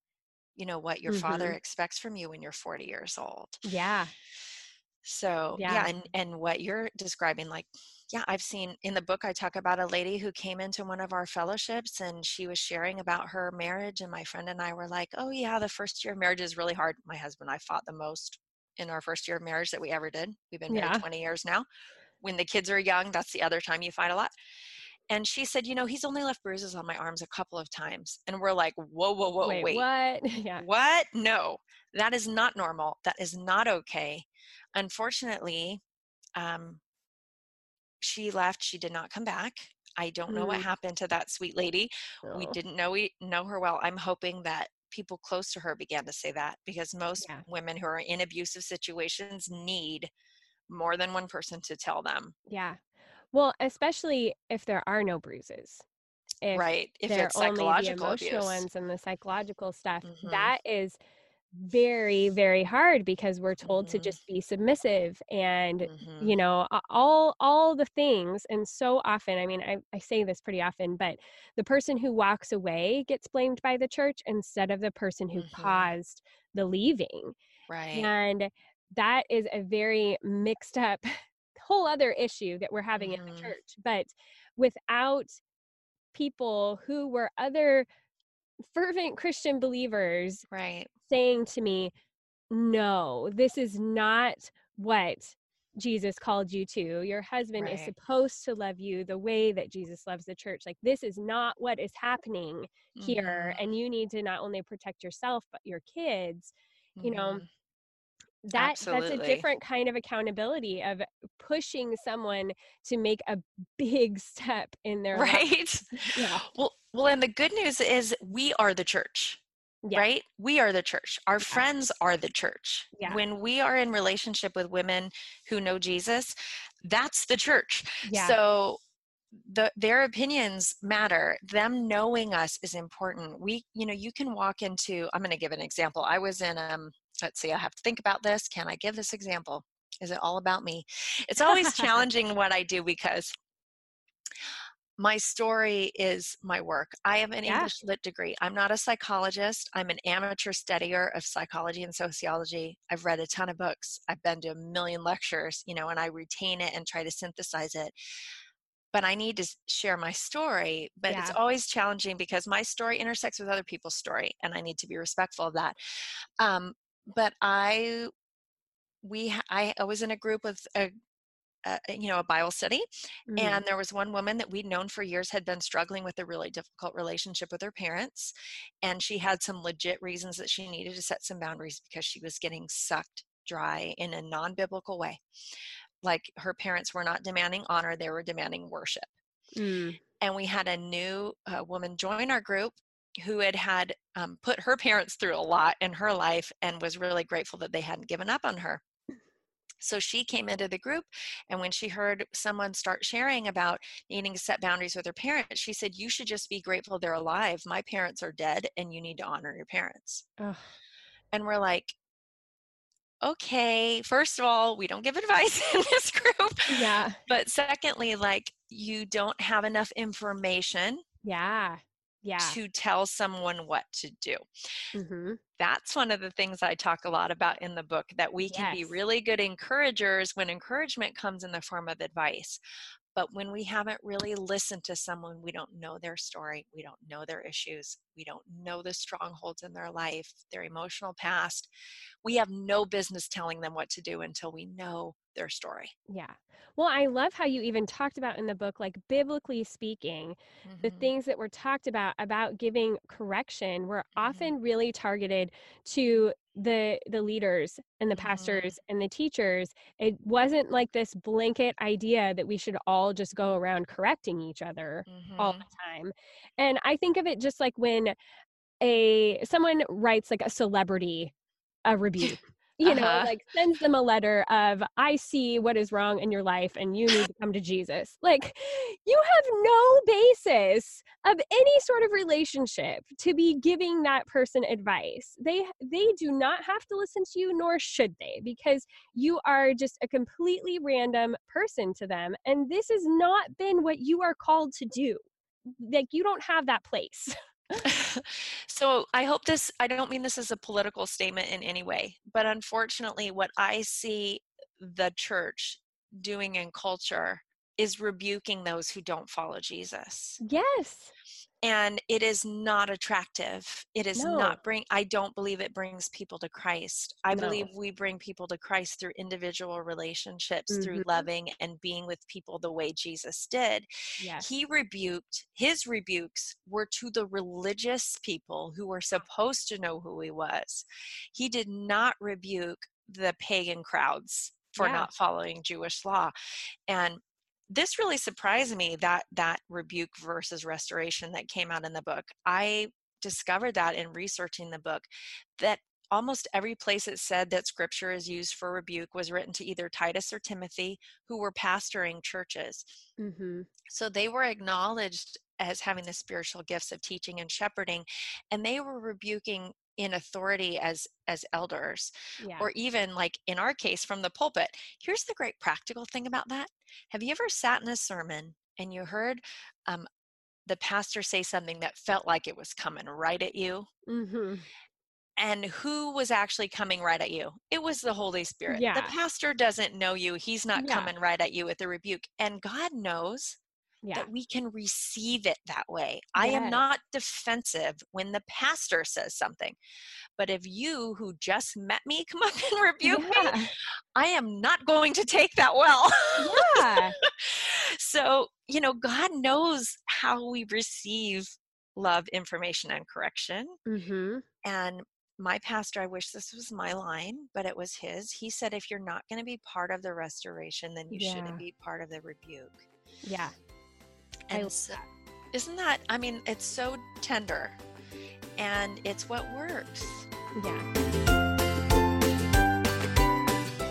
[SPEAKER 1] you know what your mm-hmm. father expects from you when you're 40 years old.
[SPEAKER 2] Yeah.
[SPEAKER 1] So, yeah. yeah, and and what you're describing like yeah, I've seen in the book, I talk about a lady who came into one of our fellowships and she was sharing about her marriage. And my friend and I were like, oh, yeah, the first year of marriage is really hard. My husband and I fought the most in our first year of marriage that we ever did. We've been married yeah. 20 years now. When the kids are young, that's the other time you fight a lot. And she said, you know, he's only left bruises on my arms a couple of times. And we're like, whoa, whoa, whoa, wait. wait.
[SPEAKER 2] What? Yeah.
[SPEAKER 1] What? No, that is not normal. That is not okay. Unfortunately, um, she left. She did not come back. I don't know mm. what happened to that sweet lady. Oh. We didn't know we know her well. I'm hoping that people close to her began to say that because most yeah. women who are in abusive situations need more than one person to tell them.
[SPEAKER 2] Yeah. Well, especially if there are no bruises.
[SPEAKER 1] If right. If it's psychological
[SPEAKER 2] only the emotional
[SPEAKER 1] abuse.
[SPEAKER 2] ones and the psychological stuff, mm-hmm. that is very very hard because we're told mm-hmm. to just be submissive and mm-hmm. you know all all the things and so often i mean I, I say this pretty often but the person who walks away gets blamed by the church instead of the person who mm-hmm. caused the leaving
[SPEAKER 1] right
[SPEAKER 2] and that is a very mixed up whole other issue that we're having in the mm-hmm. church but without people who were other fervent Christian believers
[SPEAKER 1] right
[SPEAKER 2] saying to me, no, this is not what Jesus called you to. Your husband right. is supposed to love you the way that Jesus loves the church. Like, this is not what is happening here. Mm-hmm. And you need to not only protect yourself, but your kids. Mm-hmm. You know, mm-hmm. That Absolutely. that's a different kind of accountability of pushing someone to make a big step in their
[SPEAKER 1] right life. yeah well well and the good news is we are the church yeah. right we are the church our yeah. friends are the church yeah. when we are in relationship with women who know jesus that's the church yeah. so the, their opinions matter them knowing us is important we you know you can walk into i'm going to give an example i was in um let's see i have to think about this can i give this example is it all about me it's always challenging what i do because my story is my work. I have an yeah. English lit degree. I'm not a psychologist. I'm an amateur studier of psychology and sociology. I've read a ton of books. I've been to a million lectures, you know, and I retain it and try to synthesize it. But I need to share my story. But yeah. it's always challenging because my story intersects with other people's story, and I need to be respectful of that. Um, but I we I, I was in a group with a uh, you know a bible study mm-hmm. and there was one woman that we'd known for years had been struggling with a really difficult relationship with her parents and she had some legit reasons that she needed to set some boundaries because she was getting sucked dry in a non-biblical way like her parents were not demanding honor they were demanding worship mm. and we had a new uh, woman join our group who had had um, put her parents through a lot in her life and was really grateful that they hadn't given up on her so she came into the group, and when she heard someone start sharing about needing to set boundaries with her parents, she said, You should just be grateful they're alive. My parents are dead, and you need to honor your parents. Ugh. And we're like, okay, first of all, we don't give advice in this group.
[SPEAKER 2] Yeah.
[SPEAKER 1] But secondly, like, you don't have enough information.
[SPEAKER 2] Yeah yeah.
[SPEAKER 1] to tell someone what to do. Mm-hmm. That's one of the things I talk a lot about in the book that we can yes. be really good encouragers when encouragement comes in the form of advice. But when we haven't really listened to someone, we don't know their story, we don't know their issues, we don't know the strongholds in their life, their emotional past. We have no business telling them what to do until we know their story.
[SPEAKER 2] Yeah. Well, I love how you even talked about in the book, like biblically speaking, mm-hmm. the things that were talked about about giving correction were mm-hmm. often really targeted to the the leaders and the mm-hmm. pastors and the teachers it wasn't like this blanket idea that we should all just go around correcting each other mm-hmm. all the time and i think of it just like when a someone writes like a celebrity a rebuke you know, uh-huh. like sends them a letter of, I see what is wrong in your life and you need to come to Jesus. Like, you have no basis of any sort of relationship to be giving that person advice. They they do not have to listen to you, nor should they, because you are just a completely random person to them. And this has not been what you are called to do. Like you don't have that place.
[SPEAKER 1] so I hope this, I don't mean this as a political statement in any way, but unfortunately, what I see the church doing in culture is rebuking those who don't follow Jesus.
[SPEAKER 2] Yes
[SPEAKER 1] and it is not attractive it is no. not bring i don't believe it brings people to christ i no. believe we bring people to christ through individual relationships mm-hmm. through loving and being with people the way jesus did yes. he rebuked his rebukes were to the religious people who were supposed to know who he was he did not rebuke the pagan crowds for yeah. not following jewish law and this really surprised me that that rebuke versus restoration that came out in the book i discovered that in researching the book that almost every place it said that scripture is used for rebuke was written to either titus or timothy who were pastoring churches mm-hmm. so they were acknowledged as having the spiritual gifts of teaching and shepherding and they were rebuking in authority as as elders yeah. or even like in our case from the pulpit here's the great practical thing about that have you ever sat in a sermon and you heard um, the pastor say something that felt like it was coming right at you mm-hmm. and who was actually coming right at you it was the holy spirit yeah. the pastor doesn't know you he's not yeah. coming right at you with a rebuke and god knows yeah. that we can receive it that way. Yes. I am not defensive when the pastor says something. But if you who just met me come up and rebuke yeah. me, I am not going to take that well. Yeah. so, you know, God knows how we receive love, information, and correction. Mm-hmm. And my pastor, I wish this was my line, but it was his. He said, if you're not going to be part of the restoration, then you yeah. shouldn't be part of the rebuke.
[SPEAKER 2] Yeah.
[SPEAKER 1] And so, isn't that, I mean, it's so tender and it's what works.
[SPEAKER 2] Yeah.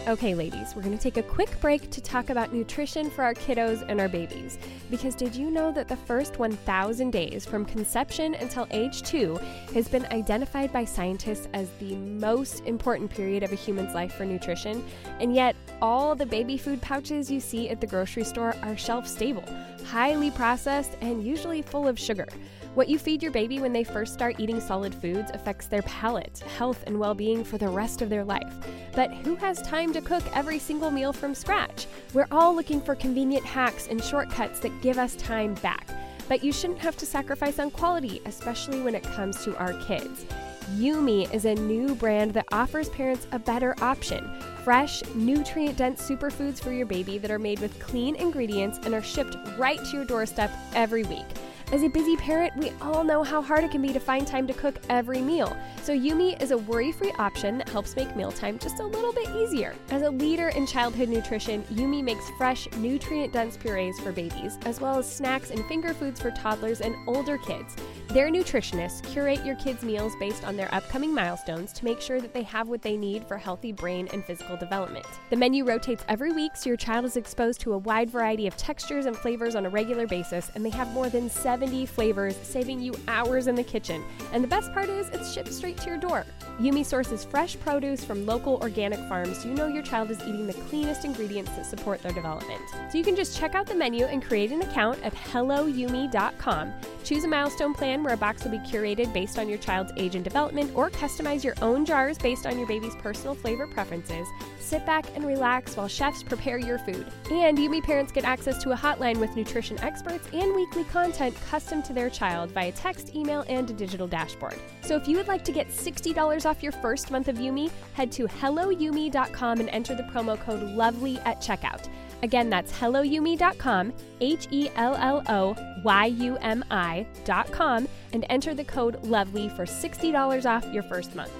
[SPEAKER 2] Okay, ladies, we're going to take a quick break to talk about nutrition for our kiddos and our babies. Because did you know that the first 1,000 days from conception until age two has been identified by scientists as the most important period of a human's life for nutrition? And yet, all the baby food pouches you see at the grocery store are shelf stable, highly processed, and usually full of sugar. What you feed your baby when they first start eating solid foods affects their palate, health, and well being for the rest of their life. But who has time to cook every single meal from scratch? We're all looking for convenient hacks and shortcuts that give us time back. But you shouldn't have to sacrifice on quality, especially when it comes to our kids. Yumi is a new brand that offers parents a better option. Fresh, nutrient dense superfoods for your baby that are made with clean ingredients and are shipped right to your doorstep every week. As a busy parent, we all know how hard it can be to find time to cook every meal. So Yumi is a worry-free option that helps make mealtime just a little bit easier. As a leader in childhood nutrition, Yumi makes fresh, nutrient-dense purees for babies, as well as snacks and finger foods for toddlers and older kids. Their nutritionists curate your kids' meals based on their upcoming milestones to make sure that they have what they need for healthy brain and physical development. The menu rotates every week so your child is exposed to a wide variety of textures and flavors on a regular basis, and they have more than 70 flavors, saving you hours in the kitchen. And the best part is, it's shipped straight to your door. Yumi sources fresh produce from local organic farms so you know your child is eating the cleanest ingredients that support their development. So you can just check out the menu and create an account at helloyumi.com. Choose a milestone plan where a box will be curated based on your child's age and development, or customize your own jars based on your baby's personal flavor preferences. Sit back and relax while chefs prepare your food. And Yumi parents get access to a hotline with nutrition experts and weekly content custom to their child via text, email, and a digital dashboard. So if you would like to get $60 off your first month of Yumi, head to helloyumi.com and enter the promo code LOVELY at checkout. Again, that's helloyumi.com, H E L L O Y U M I.com, and enter the code LOVELY for $60 off your first month.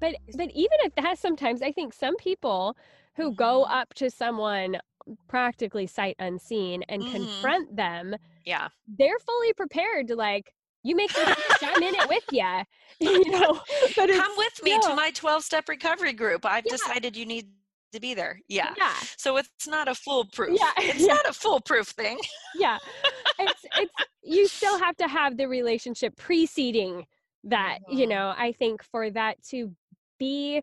[SPEAKER 2] But but even at that, sometimes I think some people who go up to someone practically sight unseen and mm-hmm. confront them,
[SPEAKER 1] yeah,
[SPEAKER 2] they're fully prepared to like you make the I'm in it with you. you know,
[SPEAKER 1] but come with me to my 12 step recovery group. I've yeah. decided you need to be there. Yeah. Yeah. So it's not a foolproof. Yeah. It's yeah. not a foolproof thing.
[SPEAKER 2] yeah. It's it's you still have to have the relationship preceding that, mm-hmm. you know, I think for that to be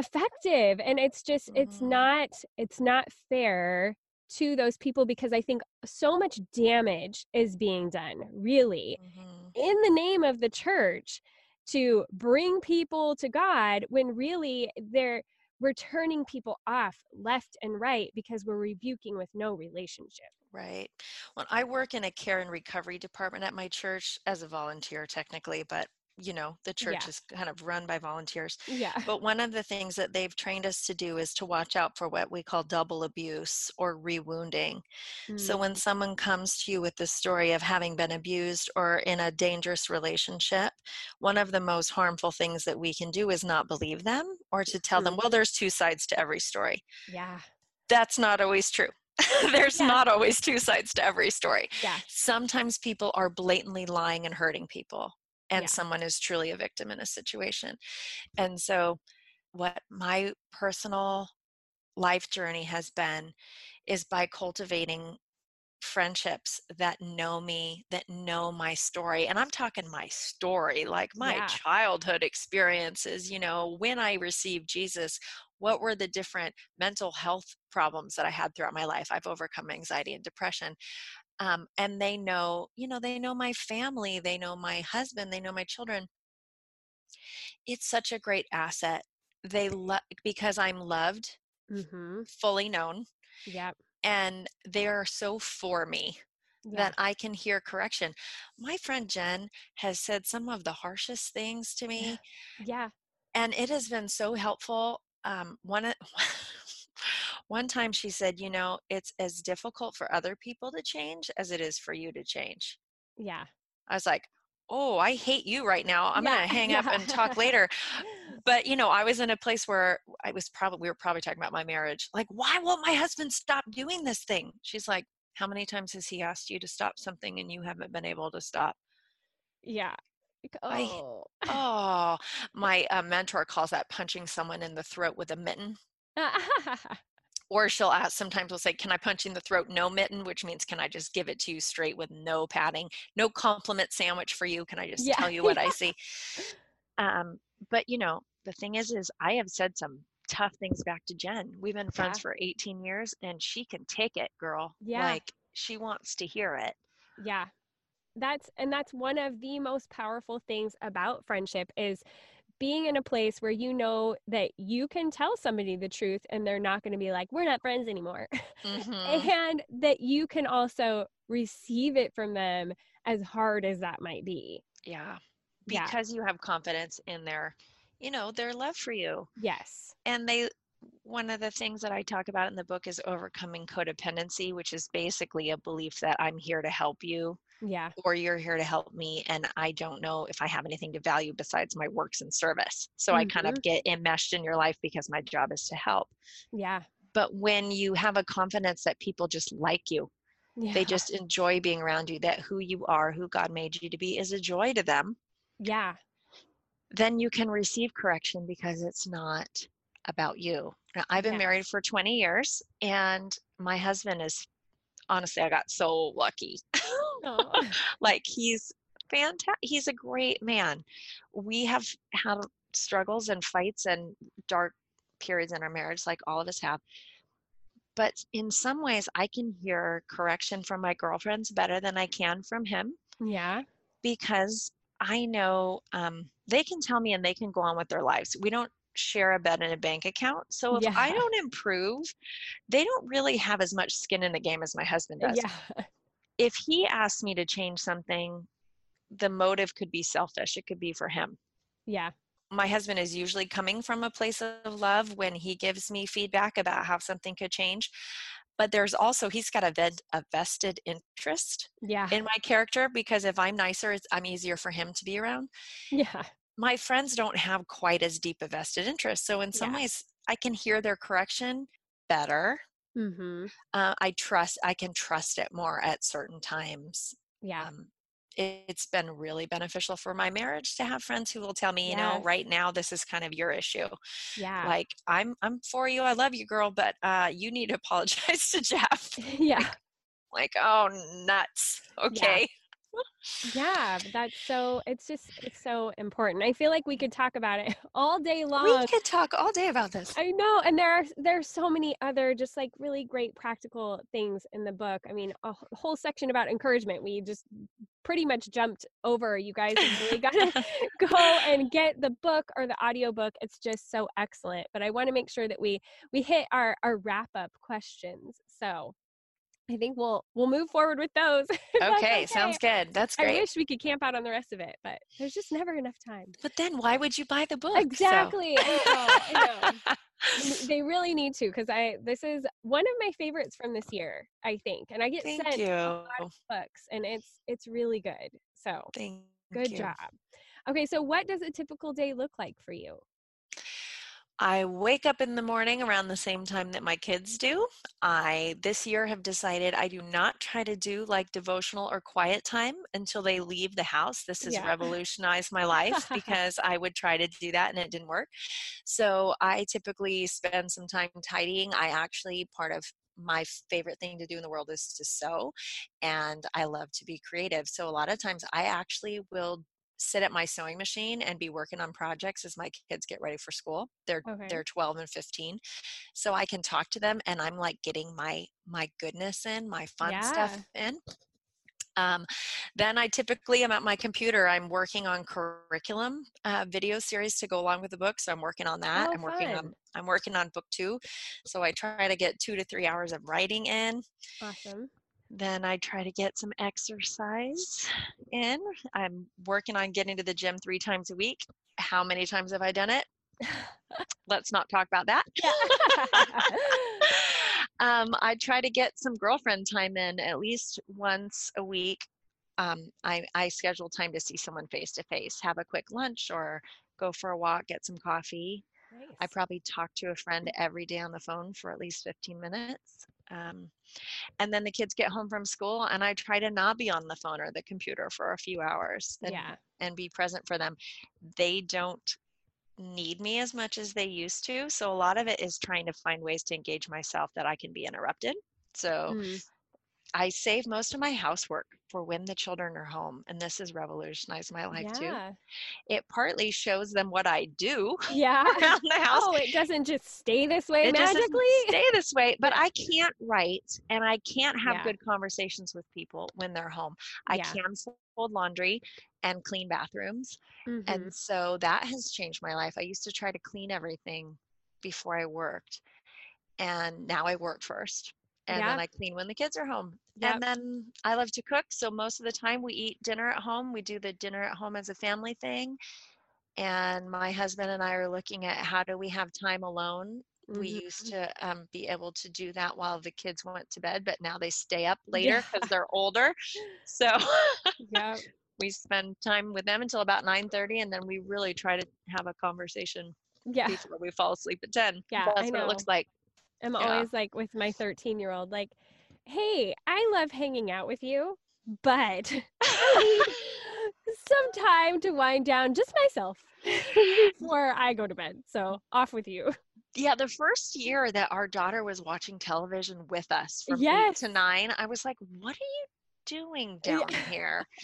[SPEAKER 2] effective and it's just mm-hmm. it's not it's not fair to those people because I think so much damage is being done, really, mm-hmm. in the name of the church to bring people to God when really they're we're turning people off left and right because we're rebuking with no relationship.
[SPEAKER 1] Right. Well, I work in a care and recovery department at my church as a volunteer, technically, but you know the church yeah. is kind of run by volunteers
[SPEAKER 2] yeah
[SPEAKER 1] but one of the things that they've trained us to do is to watch out for what we call double abuse or rewounding mm. so when someone comes to you with the story of having been abused or in a dangerous relationship one of the most harmful things that we can do is not believe them or to tell mm. them well there's two sides to every story
[SPEAKER 2] yeah
[SPEAKER 1] that's not always true there's yeah. not always two sides to every story.
[SPEAKER 2] Yeah.
[SPEAKER 1] Sometimes people are blatantly lying and hurting people and yeah. someone is truly a victim in a situation. And so, what my personal life journey has been is by cultivating friendships that know me, that know my story. And I'm talking my story, like my yeah. childhood experiences, you know, when I received Jesus, what were the different mental health problems that I had throughout my life? I've overcome anxiety and depression um, and they know you know they know my family they know my husband they know my children. It's such a great asset. They love because i'm loved mm-hmm. fully known
[SPEAKER 2] yep.
[SPEAKER 1] and they're so for me yeah. that i can hear correction. My friend jen has said some of the harshest things to me
[SPEAKER 2] yeah.
[SPEAKER 1] and it has been so helpful. Um, one one time she said, you know, it's as difficult for other people to change as it is for you to change.
[SPEAKER 2] Yeah.
[SPEAKER 1] I was like, oh, I hate you right now. I'm yeah. going to hang up and talk later. But, you know, I was in a place where I was probably, we were probably talking about my marriage. Like, why won't my husband stop doing this thing? She's like, how many times has he asked you to stop something and you haven't been able to stop?
[SPEAKER 2] Yeah.
[SPEAKER 1] Oh, I, oh my uh, mentor calls that punching someone in the throat with a mitten or she'll ask sometimes we'll say can i punch in the throat? No mitten which means can i just give it to you straight with no padding no compliment sandwich for you? Can i just yeah. tell you what i see? Um, but you know the thing is is i have said some tough things back to jen. We've been friends yeah. for 18 years and she can take it girl. Yeah. Like she wants to hear it.
[SPEAKER 2] Yeah. That's and that's one of the most powerful things about friendship is being in a place where you know that you can tell somebody the truth and they're not going to be like, we're not friends anymore. Mm-hmm. and that you can also receive it from them as hard as that might be.
[SPEAKER 1] Yeah. Because yeah. you have confidence in their, you know, their love for you.
[SPEAKER 2] Yes.
[SPEAKER 1] And they, one of the things that I talk about in the book is overcoming codependency, which is basically a belief that I'm here to help you
[SPEAKER 2] yeah
[SPEAKER 1] or you're here to help me and i don't know if i have anything to value besides my works and service so mm-hmm. i kind of mm-hmm. get enmeshed in your life because my job is to help
[SPEAKER 2] yeah
[SPEAKER 1] but when you have a confidence that people just like you yeah. they just enjoy being around you that who you are who god made you to be is a joy to them
[SPEAKER 2] yeah
[SPEAKER 1] then you can receive correction because it's not about you now, i've been married for 20 years and my husband is honestly i got so lucky like he's fantastic. He's a great man. We have had struggles and fights and dark periods in our marriage, like all of us have. But in some ways, I can hear correction from my girlfriends better than I can from him.
[SPEAKER 2] Yeah.
[SPEAKER 1] Because I know um, they can tell me and they can go on with their lives. We don't share a bed and a bank account. So if yeah. I don't improve, they don't really have as much skin in the game as my husband uh, does.
[SPEAKER 2] Yeah
[SPEAKER 1] if he asked me to change something, the motive could be selfish. It could be for him.
[SPEAKER 2] Yeah.
[SPEAKER 1] My husband is usually coming from a place of love when he gives me feedback about how something could change. But there's also, he's got a, ved, a vested interest
[SPEAKER 2] yeah.
[SPEAKER 1] in my character because if I'm nicer, I'm easier for him to be around.
[SPEAKER 2] Yeah.
[SPEAKER 1] My friends don't have quite as deep a vested interest. So, in some yeah. ways, I can hear their correction better
[SPEAKER 2] Mm-hmm.
[SPEAKER 1] Uh, I trust, I can trust it more at certain times.
[SPEAKER 2] Yeah. Um,
[SPEAKER 1] it's been really beneficial for my marriage to have friends who will tell me, you yes. know, right now this is kind of your issue.
[SPEAKER 2] Yeah.
[SPEAKER 1] Like I'm I'm for you. I love you, girl, but uh you need to apologize to Jeff.
[SPEAKER 2] Yeah.
[SPEAKER 1] Like, like oh nuts. Okay.
[SPEAKER 2] Yeah that's so it's just it's so important i feel like we could talk about it all day long.
[SPEAKER 1] we could talk all day about this.
[SPEAKER 2] I know and there are there's so many other just like really great practical things in the book i mean a whole section about encouragement we just pretty much jumped over you guys really gotta go and get the book or the audiobook it's just so excellent but i want to make sure that we we hit our our wrap up questions so I think we'll we'll move forward with those.
[SPEAKER 1] Okay, okay, sounds good. That's great.
[SPEAKER 2] I wish we could camp out on the rest of it, but there's just never enough time.
[SPEAKER 1] But then why would you buy the book?
[SPEAKER 2] Exactly. So. I know, I know. they really need to because I this is one of my favorites from this year, I think. And I get
[SPEAKER 1] Thank
[SPEAKER 2] sent
[SPEAKER 1] you.
[SPEAKER 2] a lot of books and it's it's really good. So
[SPEAKER 1] Thank
[SPEAKER 2] good
[SPEAKER 1] you.
[SPEAKER 2] job. Okay, so what does a typical day look like for you?
[SPEAKER 1] I wake up in the morning around the same time that my kids do. I this year have decided I do not try to do like devotional or quiet time until they leave the house. This has yeah. revolutionized my life because I would try to do that and it didn't work. So I typically spend some time tidying. I actually part of my favorite thing to do in the world is to sew and I love to be creative. So a lot of times I actually will sit at my sewing machine and be working on projects as my kids get ready for school. They're okay. they're 12 and 15. So I can talk to them and I'm like getting my my goodness in, my fun yeah. stuff in. Um, then I typically am at my computer. I'm working on curriculum uh, video series to go along with the book, so I'm working on that.
[SPEAKER 2] Oh,
[SPEAKER 1] I'm working
[SPEAKER 2] fun.
[SPEAKER 1] on I'm working on book two, so I try to get two to three hours of writing in.
[SPEAKER 2] Awesome.
[SPEAKER 1] Then I try to get some exercise in. I'm working on getting to the gym three times a week. How many times have I done it? Let's not talk about that. um, I try to get some girlfriend time in at least once a week. Um, I, I schedule time to see someone face to face, have a quick lunch or go for a walk, get some coffee. Nice. I probably talk to a friend every day on the phone for at least 15 minutes. Um, and then the kids get home from school and i try to not be on the phone or the computer for a few hours and,
[SPEAKER 2] yeah.
[SPEAKER 1] and be present for them they don't need me as much as they used to so a lot of it is trying to find ways to engage myself that i can be interrupted so mm. I save most of my housework for when the children are home, and this has revolutionized my life yeah. too. It partly shows them what I do
[SPEAKER 2] yeah.
[SPEAKER 1] around the house.
[SPEAKER 2] Oh, it doesn't just stay this way
[SPEAKER 1] it
[SPEAKER 2] magically.
[SPEAKER 1] stay this way, but I can't write and I can't have yeah. good conversations with people when they're home. I yeah. can fold laundry and clean bathrooms, mm-hmm. and so that has changed my life. I used to try to clean everything before I worked, and now I work first and yeah. then I clean when the kids are home. Yep. And then I love to cook, so most of the time we eat dinner at home. We do the dinner at home as a family thing. And my husband and I are looking at how do we have time alone. Mm-hmm. We used to um, be able to do that while the kids went to bed, but now they stay up later because yeah. they're older. So
[SPEAKER 2] yeah.
[SPEAKER 1] we spend time with them until about 9:30, and then we really try to have a conversation
[SPEAKER 2] yeah.
[SPEAKER 1] before we fall asleep at 10.
[SPEAKER 2] Yeah,
[SPEAKER 1] that's
[SPEAKER 2] I
[SPEAKER 1] what it looks like.
[SPEAKER 2] I'm yeah. always like with my 13 year old, like, hey, I love hanging out with you, but some time to wind down just myself before I go to bed. So off with you.
[SPEAKER 1] Yeah, the first year that our daughter was watching television with us from
[SPEAKER 2] yes.
[SPEAKER 1] eight to nine, I was like, what are you doing down yeah. here?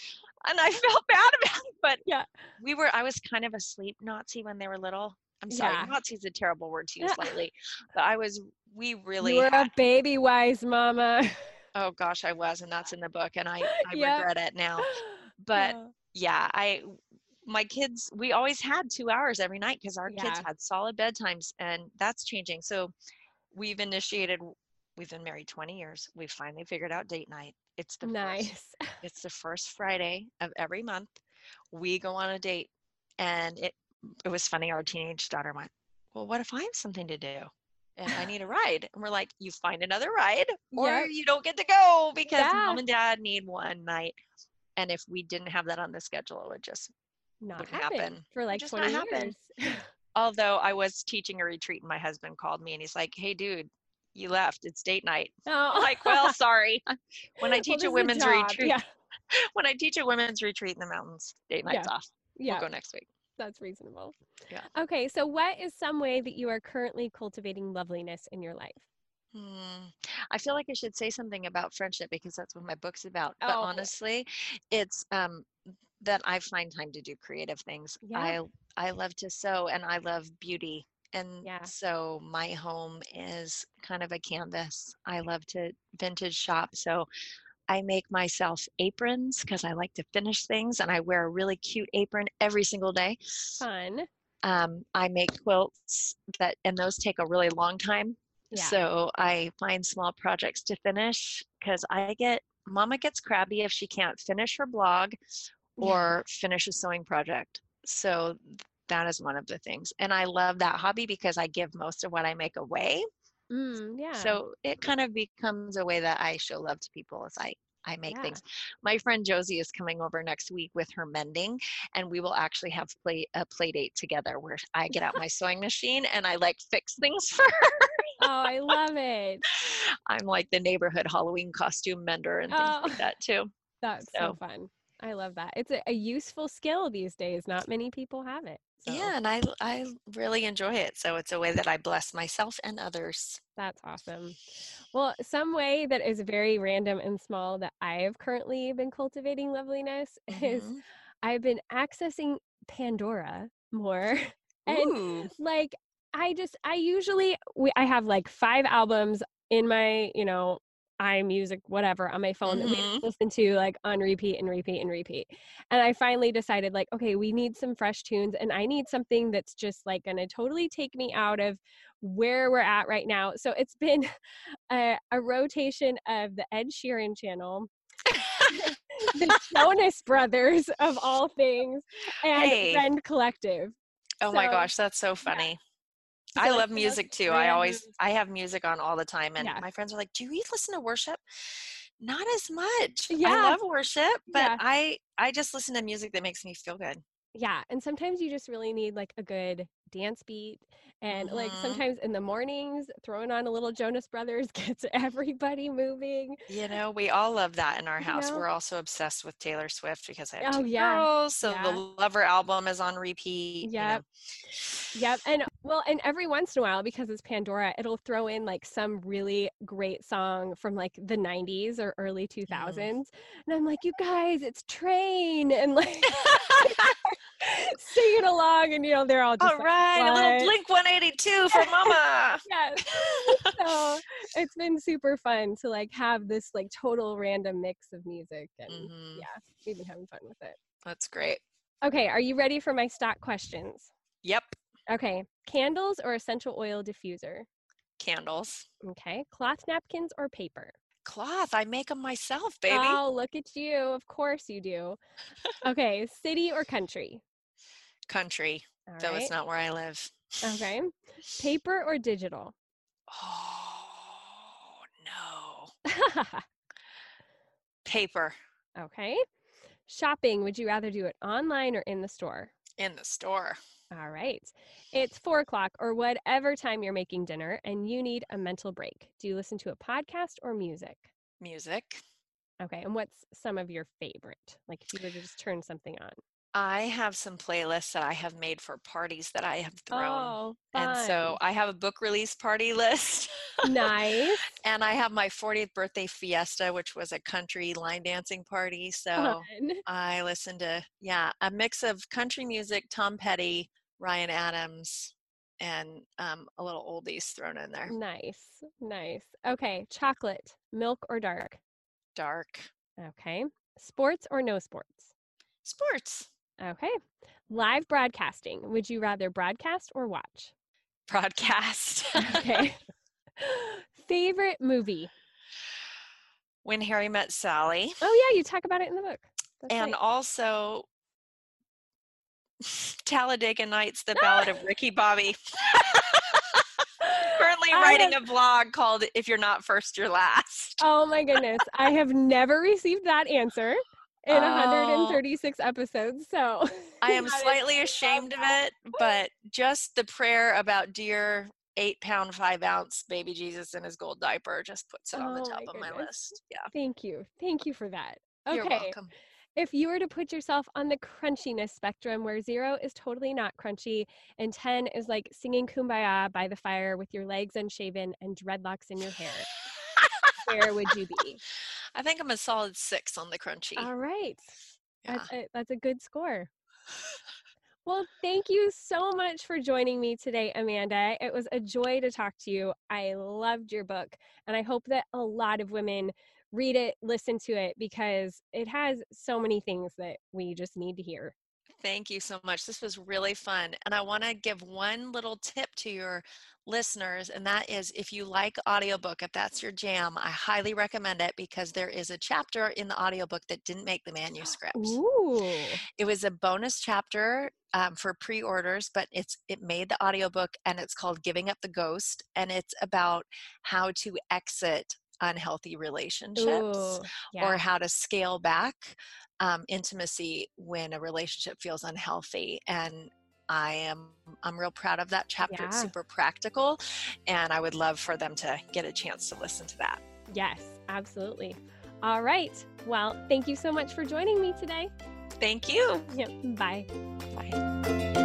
[SPEAKER 1] And I felt bad about it, but
[SPEAKER 2] yeah,
[SPEAKER 1] we were, I was kind of a sleep Nazi when they were little. I'm sorry, yeah. Nazi is a terrible word to use lately, but I was we really
[SPEAKER 2] you were had, a Babywise mama
[SPEAKER 1] oh gosh i was and that's in the book and i i yep. regret it now but yeah. yeah i my kids we always had two hours every night because our yeah. kids had solid bedtimes and that's changing so we've initiated we've been married 20 years we've finally figured out date night it's the
[SPEAKER 2] nice
[SPEAKER 1] first, it's the first friday of every month we go on a date and it it was funny our teenage daughter went well what if i have something to do and I need a ride. And we're like, you find another ride or yep. you don't get to go because yeah. mom and dad need one night. And if we didn't have that on the schedule, it would just
[SPEAKER 2] not
[SPEAKER 1] happen. happen.
[SPEAKER 2] for like
[SPEAKER 1] just
[SPEAKER 2] 20 years.
[SPEAKER 1] Although I was teaching a retreat and my husband called me and he's like, hey, dude, you left. It's date night.
[SPEAKER 2] Oh.
[SPEAKER 1] I'm like, well, sorry. When I teach well, a women's retreat,
[SPEAKER 2] yeah.
[SPEAKER 1] when I teach a women's retreat in the mountains, date nights off.
[SPEAKER 2] Yeah.
[SPEAKER 1] We'll go next week.
[SPEAKER 2] That's reasonable.
[SPEAKER 1] Yeah.
[SPEAKER 2] Okay, so what is some way that you are currently cultivating loveliness in your life?
[SPEAKER 1] Hmm. I feel like I should say something about friendship because that's what my book's about. But
[SPEAKER 2] Oh.
[SPEAKER 1] honestly, it's um that I find time to do creative things.
[SPEAKER 2] Yeah.
[SPEAKER 1] I I love to sew and I love beauty. And
[SPEAKER 2] Yeah.
[SPEAKER 1] so my home is kind of a canvas. I love to vintage shop. So I make myself aprons because I like to finish things and I wear a really cute apron every single day.
[SPEAKER 2] Fun.
[SPEAKER 1] Um, I make quilts that and those take a really long time.
[SPEAKER 2] Yeah.
[SPEAKER 1] So I find small projects to finish because I get mama gets crabby if she can't finish her blog or finish a sewing project. So that is one of the things. And I love that hobby because I give most of what I make away.
[SPEAKER 2] Mm, yeah.
[SPEAKER 1] So it kind of becomes a way that I show love to people as I I make
[SPEAKER 2] Yeah.
[SPEAKER 1] things. My friend Josie is coming over next week with her mending, and we will actually have play a play date together where I get out my sewing machine and I like fix things for her.
[SPEAKER 2] oh, I love it.
[SPEAKER 1] I'm like the neighborhood Halloween costume mender and things
[SPEAKER 2] Oh.
[SPEAKER 1] like that too.
[SPEAKER 2] That's so
[SPEAKER 1] So-
[SPEAKER 2] fun. I love that. It's a, a useful skill these days. Not many people have it. So
[SPEAKER 1] Yeah, and I I really enjoy it. So it's a way that I bless myself and others.
[SPEAKER 2] that's awesome. Well, some way that is very random and small that I have currently been cultivating loveliness is
[SPEAKER 1] Mhm.
[SPEAKER 2] I've been accessing Pandora more. And
[SPEAKER 1] Ooh.
[SPEAKER 2] like I just I usually we, I have like five albums in my, you know, iMusic whatever on my phone that we mm-hmm. listen to like on repeat and repeat and repeat. And I finally decided like okay, we need some fresh tunes and I need something that's just like to totally take me out of where we're at right now. So it's been a, a rotation of the Ed Sheeran channel, the Jonas Brothers of all things, and
[SPEAKER 1] Hey.
[SPEAKER 2] Rend Collective.
[SPEAKER 1] Oh my gosh, that's so funny. I love music too. I always I have music on all the time and
[SPEAKER 2] Yeah.
[SPEAKER 1] my friends are like, "Do you listen to worship?" Not as much.
[SPEAKER 2] Yeah.
[SPEAKER 1] I love worship, but
[SPEAKER 2] Yeah.
[SPEAKER 1] I I just listen to music that makes me feel good.
[SPEAKER 2] Yeah, and sometimes you just really need like a good dance beat. And like
[SPEAKER 1] Mhm.
[SPEAKER 2] sometimes in the mornings, throwing on a little Jonas Brothers gets everybody moving.
[SPEAKER 1] You know, we all love that in our
[SPEAKER 2] You
[SPEAKER 1] house.
[SPEAKER 2] know?
[SPEAKER 1] We're also obsessed with Taylor Swift because I have
[SPEAKER 2] Oh,
[SPEAKER 1] two
[SPEAKER 2] yeah.
[SPEAKER 1] girls, so
[SPEAKER 2] Yeah.
[SPEAKER 1] the Lover album is on repeat. you know.
[SPEAKER 2] Yep. Yep. And well, and every once in a while, because it's Pandora, it'll throw in like some really great song from like the 90s or early 2000s. And I'm like, you guys, it's Train. And like singing along. And, you know, they're all just
[SPEAKER 1] All
[SPEAKER 2] like,
[SPEAKER 1] right, a little Blink 182 for Mama.
[SPEAKER 2] yes. so it's been super fun to like have this like total random mix of music. And
[SPEAKER 1] Mhm,
[SPEAKER 2] yeah, we've been having fun with it.
[SPEAKER 1] That's great.
[SPEAKER 2] Okay. Are you ready for my stock questions?
[SPEAKER 1] Yep,
[SPEAKER 2] Okay. Candles or essential oil diffuser?
[SPEAKER 1] candles.
[SPEAKER 2] Okay. Cloth napkins or paper?
[SPEAKER 1] Cloth, I make them myself, baby.
[SPEAKER 2] Oh, look at you. Of course you do. Okay. City or country?
[SPEAKER 1] Country,
[SPEAKER 2] All
[SPEAKER 1] though
[SPEAKER 2] right.
[SPEAKER 1] it's not where I live.
[SPEAKER 2] Okay. Paper or digital?
[SPEAKER 1] Oh, no. Paper
[SPEAKER 2] okay. Shopping, would you rather do it online or in the store?
[SPEAKER 1] in the store.
[SPEAKER 2] All right. It's four o'clock or whatever time you're making dinner and you need a mental break. Do you listen to a podcast or music?
[SPEAKER 1] Music.
[SPEAKER 2] Okay. And what's some of your favorite? Like if you were to just turn something on.
[SPEAKER 1] I have some playlists that I have made for parties that I have thrown.
[SPEAKER 2] Oh,
[SPEAKER 1] and so I have a book release party list.
[SPEAKER 2] nice.
[SPEAKER 1] and I have my 40th birthday fiesta, which was a country line dancing party. So
[SPEAKER 2] Fun.
[SPEAKER 1] I listened to, yeah, a mix of country music, Tom Petty, Ryan Adams, and um, a little oldies thrown in there.
[SPEAKER 2] Nice. Nice. Okay. Chocolate, milk or dark?
[SPEAKER 1] Dark.
[SPEAKER 2] Okay. Sports or no sports?
[SPEAKER 1] Sports.
[SPEAKER 2] Okay. Live broadcasting. Would you rather broadcast or watch?
[SPEAKER 1] Broadcast.
[SPEAKER 2] Okay. Favorite movie?
[SPEAKER 1] when Harry Met Sally.
[SPEAKER 2] Oh, yeah. You talk about it in the book. That's
[SPEAKER 1] and
[SPEAKER 2] right.
[SPEAKER 1] also Talladega Nights, the Ballad of Ricky Bobby. Currently
[SPEAKER 2] I
[SPEAKER 1] writing
[SPEAKER 2] have-
[SPEAKER 1] a blog called If You're Not First, You're Last.
[SPEAKER 2] Oh my goodness. I have never received that answer in
[SPEAKER 1] Oh.
[SPEAKER 2] 136 episodes. So
[SPEAKER 1] I am slightly ashamed of it, but just the prayer about dear eight pound, five ounce baby Jesus in his gold diaper just puts it on the
[SPEAKER 2] Oh
[SPEAKER 1] top
[SPEAKER 2] my
[SPEAKER 1] of my list. Yeah.
[SPEAKER 2] thank you. Thank you for that. Okay.
[SPEAKER 1] You're welcome.
[SPEAKER 2] If you were to put yourself on the crunchiness spectrum where zero is totally not crunchy and 10 is like singing kumbaya by the fire with your legs unshaven and dreadlocks in your hair, where would you be?
[SPEAKER 1] I think I'm a solid six on the crunchy.
[SPEAKER 2] All right.
[SPEAKER 1] yeah.
[SPEAKER 2] That's a, that's a good score. Well, thank you so much for joining me today, Amanda. It was a joy to talk to you. I loved your book, and I hope that a lot of women read it, listen to it, because it has so many things that we just need to hear.
[SPEAKER 1] Thank you so much. This was really fun. And I want to give one little tip to your listeners, and that is if you like audiobook, if that's your jam, I highly recommend it because there is a chapter in the audiobook that didn't make the manuscript.
[SPEAKER 2] Ooh.
[SPEAKER 1] It was a bonus chapter um, for pre-orders, but it's it made the audiobook and it's called Giving Up the Ghost, and it's about how to exit unhealthy relationships
[SPEAKER 2] Ooh, yeah.
[SPEAKER 1] or how to scale back um, intimacy when a relationship feels unhealthy and i am i'm real proud of that chapter it's super practical and i would love for them to get a chance to listen to that
[SPEAKER 2] yes, absolutely. All right. Well, thank you so much for joining me today.
[SPEAKER 1] thank you
[SPEAKER 2] Yep. Bye.
[SPEAKER 1] bye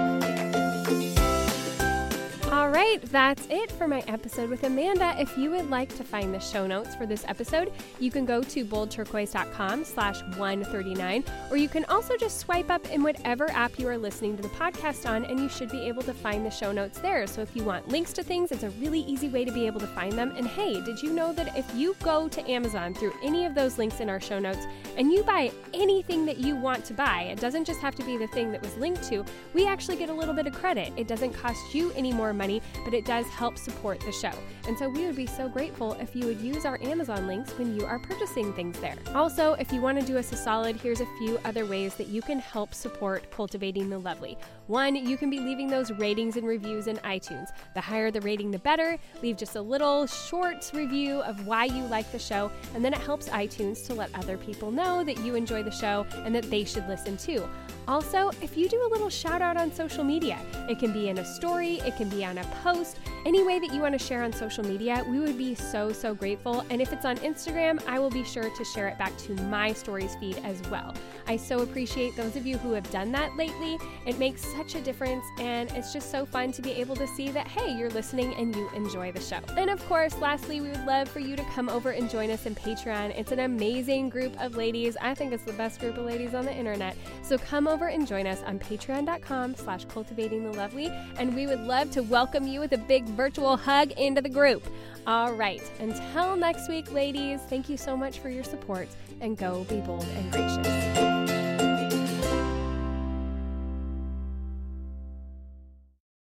[SPEAKER 2] right, that's it for my episode with Amanda. If you would like to find the show notes for this episode, you can go to boldturquoise.com slash 139, or you can also just swipe up in whatever app you are listening to the podcast on, and you should be able to find the show notes there. So if you want links to things, it's a really easy way to be able to find them. And hey, did you know that if you go to Amazon through any of those links in our show notes and you buy anything that you want to buy, it doesn't just have to be the thing that was linked to, we actually get a little bit of credit. It doesn't cost you any more money, but it does help support the show. And so we would be so grateful if you would use our Amazon links when you are purchasing things there. Also, if you want to do us a solid, here's a few other ways that you can help support cultivating the lovely. One, you can be leaving those ratings and reviews in iTunes. The higher the rating, the better. Leave just a little short review of why you like the show, and then it helps iTunes to let other people know that you enjoy the show and that they should listen too. Also, if you do a little shout out on social media, it can be in a story, it can be on a post, any way that you want to share on social media, we would be so, so grateful. And if it's on Instagram, I will be sure to share it back to my stories feed as well. I so appreciate those of you who have done that lately. It makes such a difference, and it's just so fun to be able to see that, hey, you're listening and you enjoy the show. And of course, lastly, we would love for you to come over and join us in Patreon. It's an amazing group of ladies. I think it's the best group of ladies on the internet. So come over and join us on patreon.com slash cultivating the lovely, and we would love to welcome you with a big virtual hug into the group. All right, until next week, ladies, thank you so much for your support, and go be bold and gracious.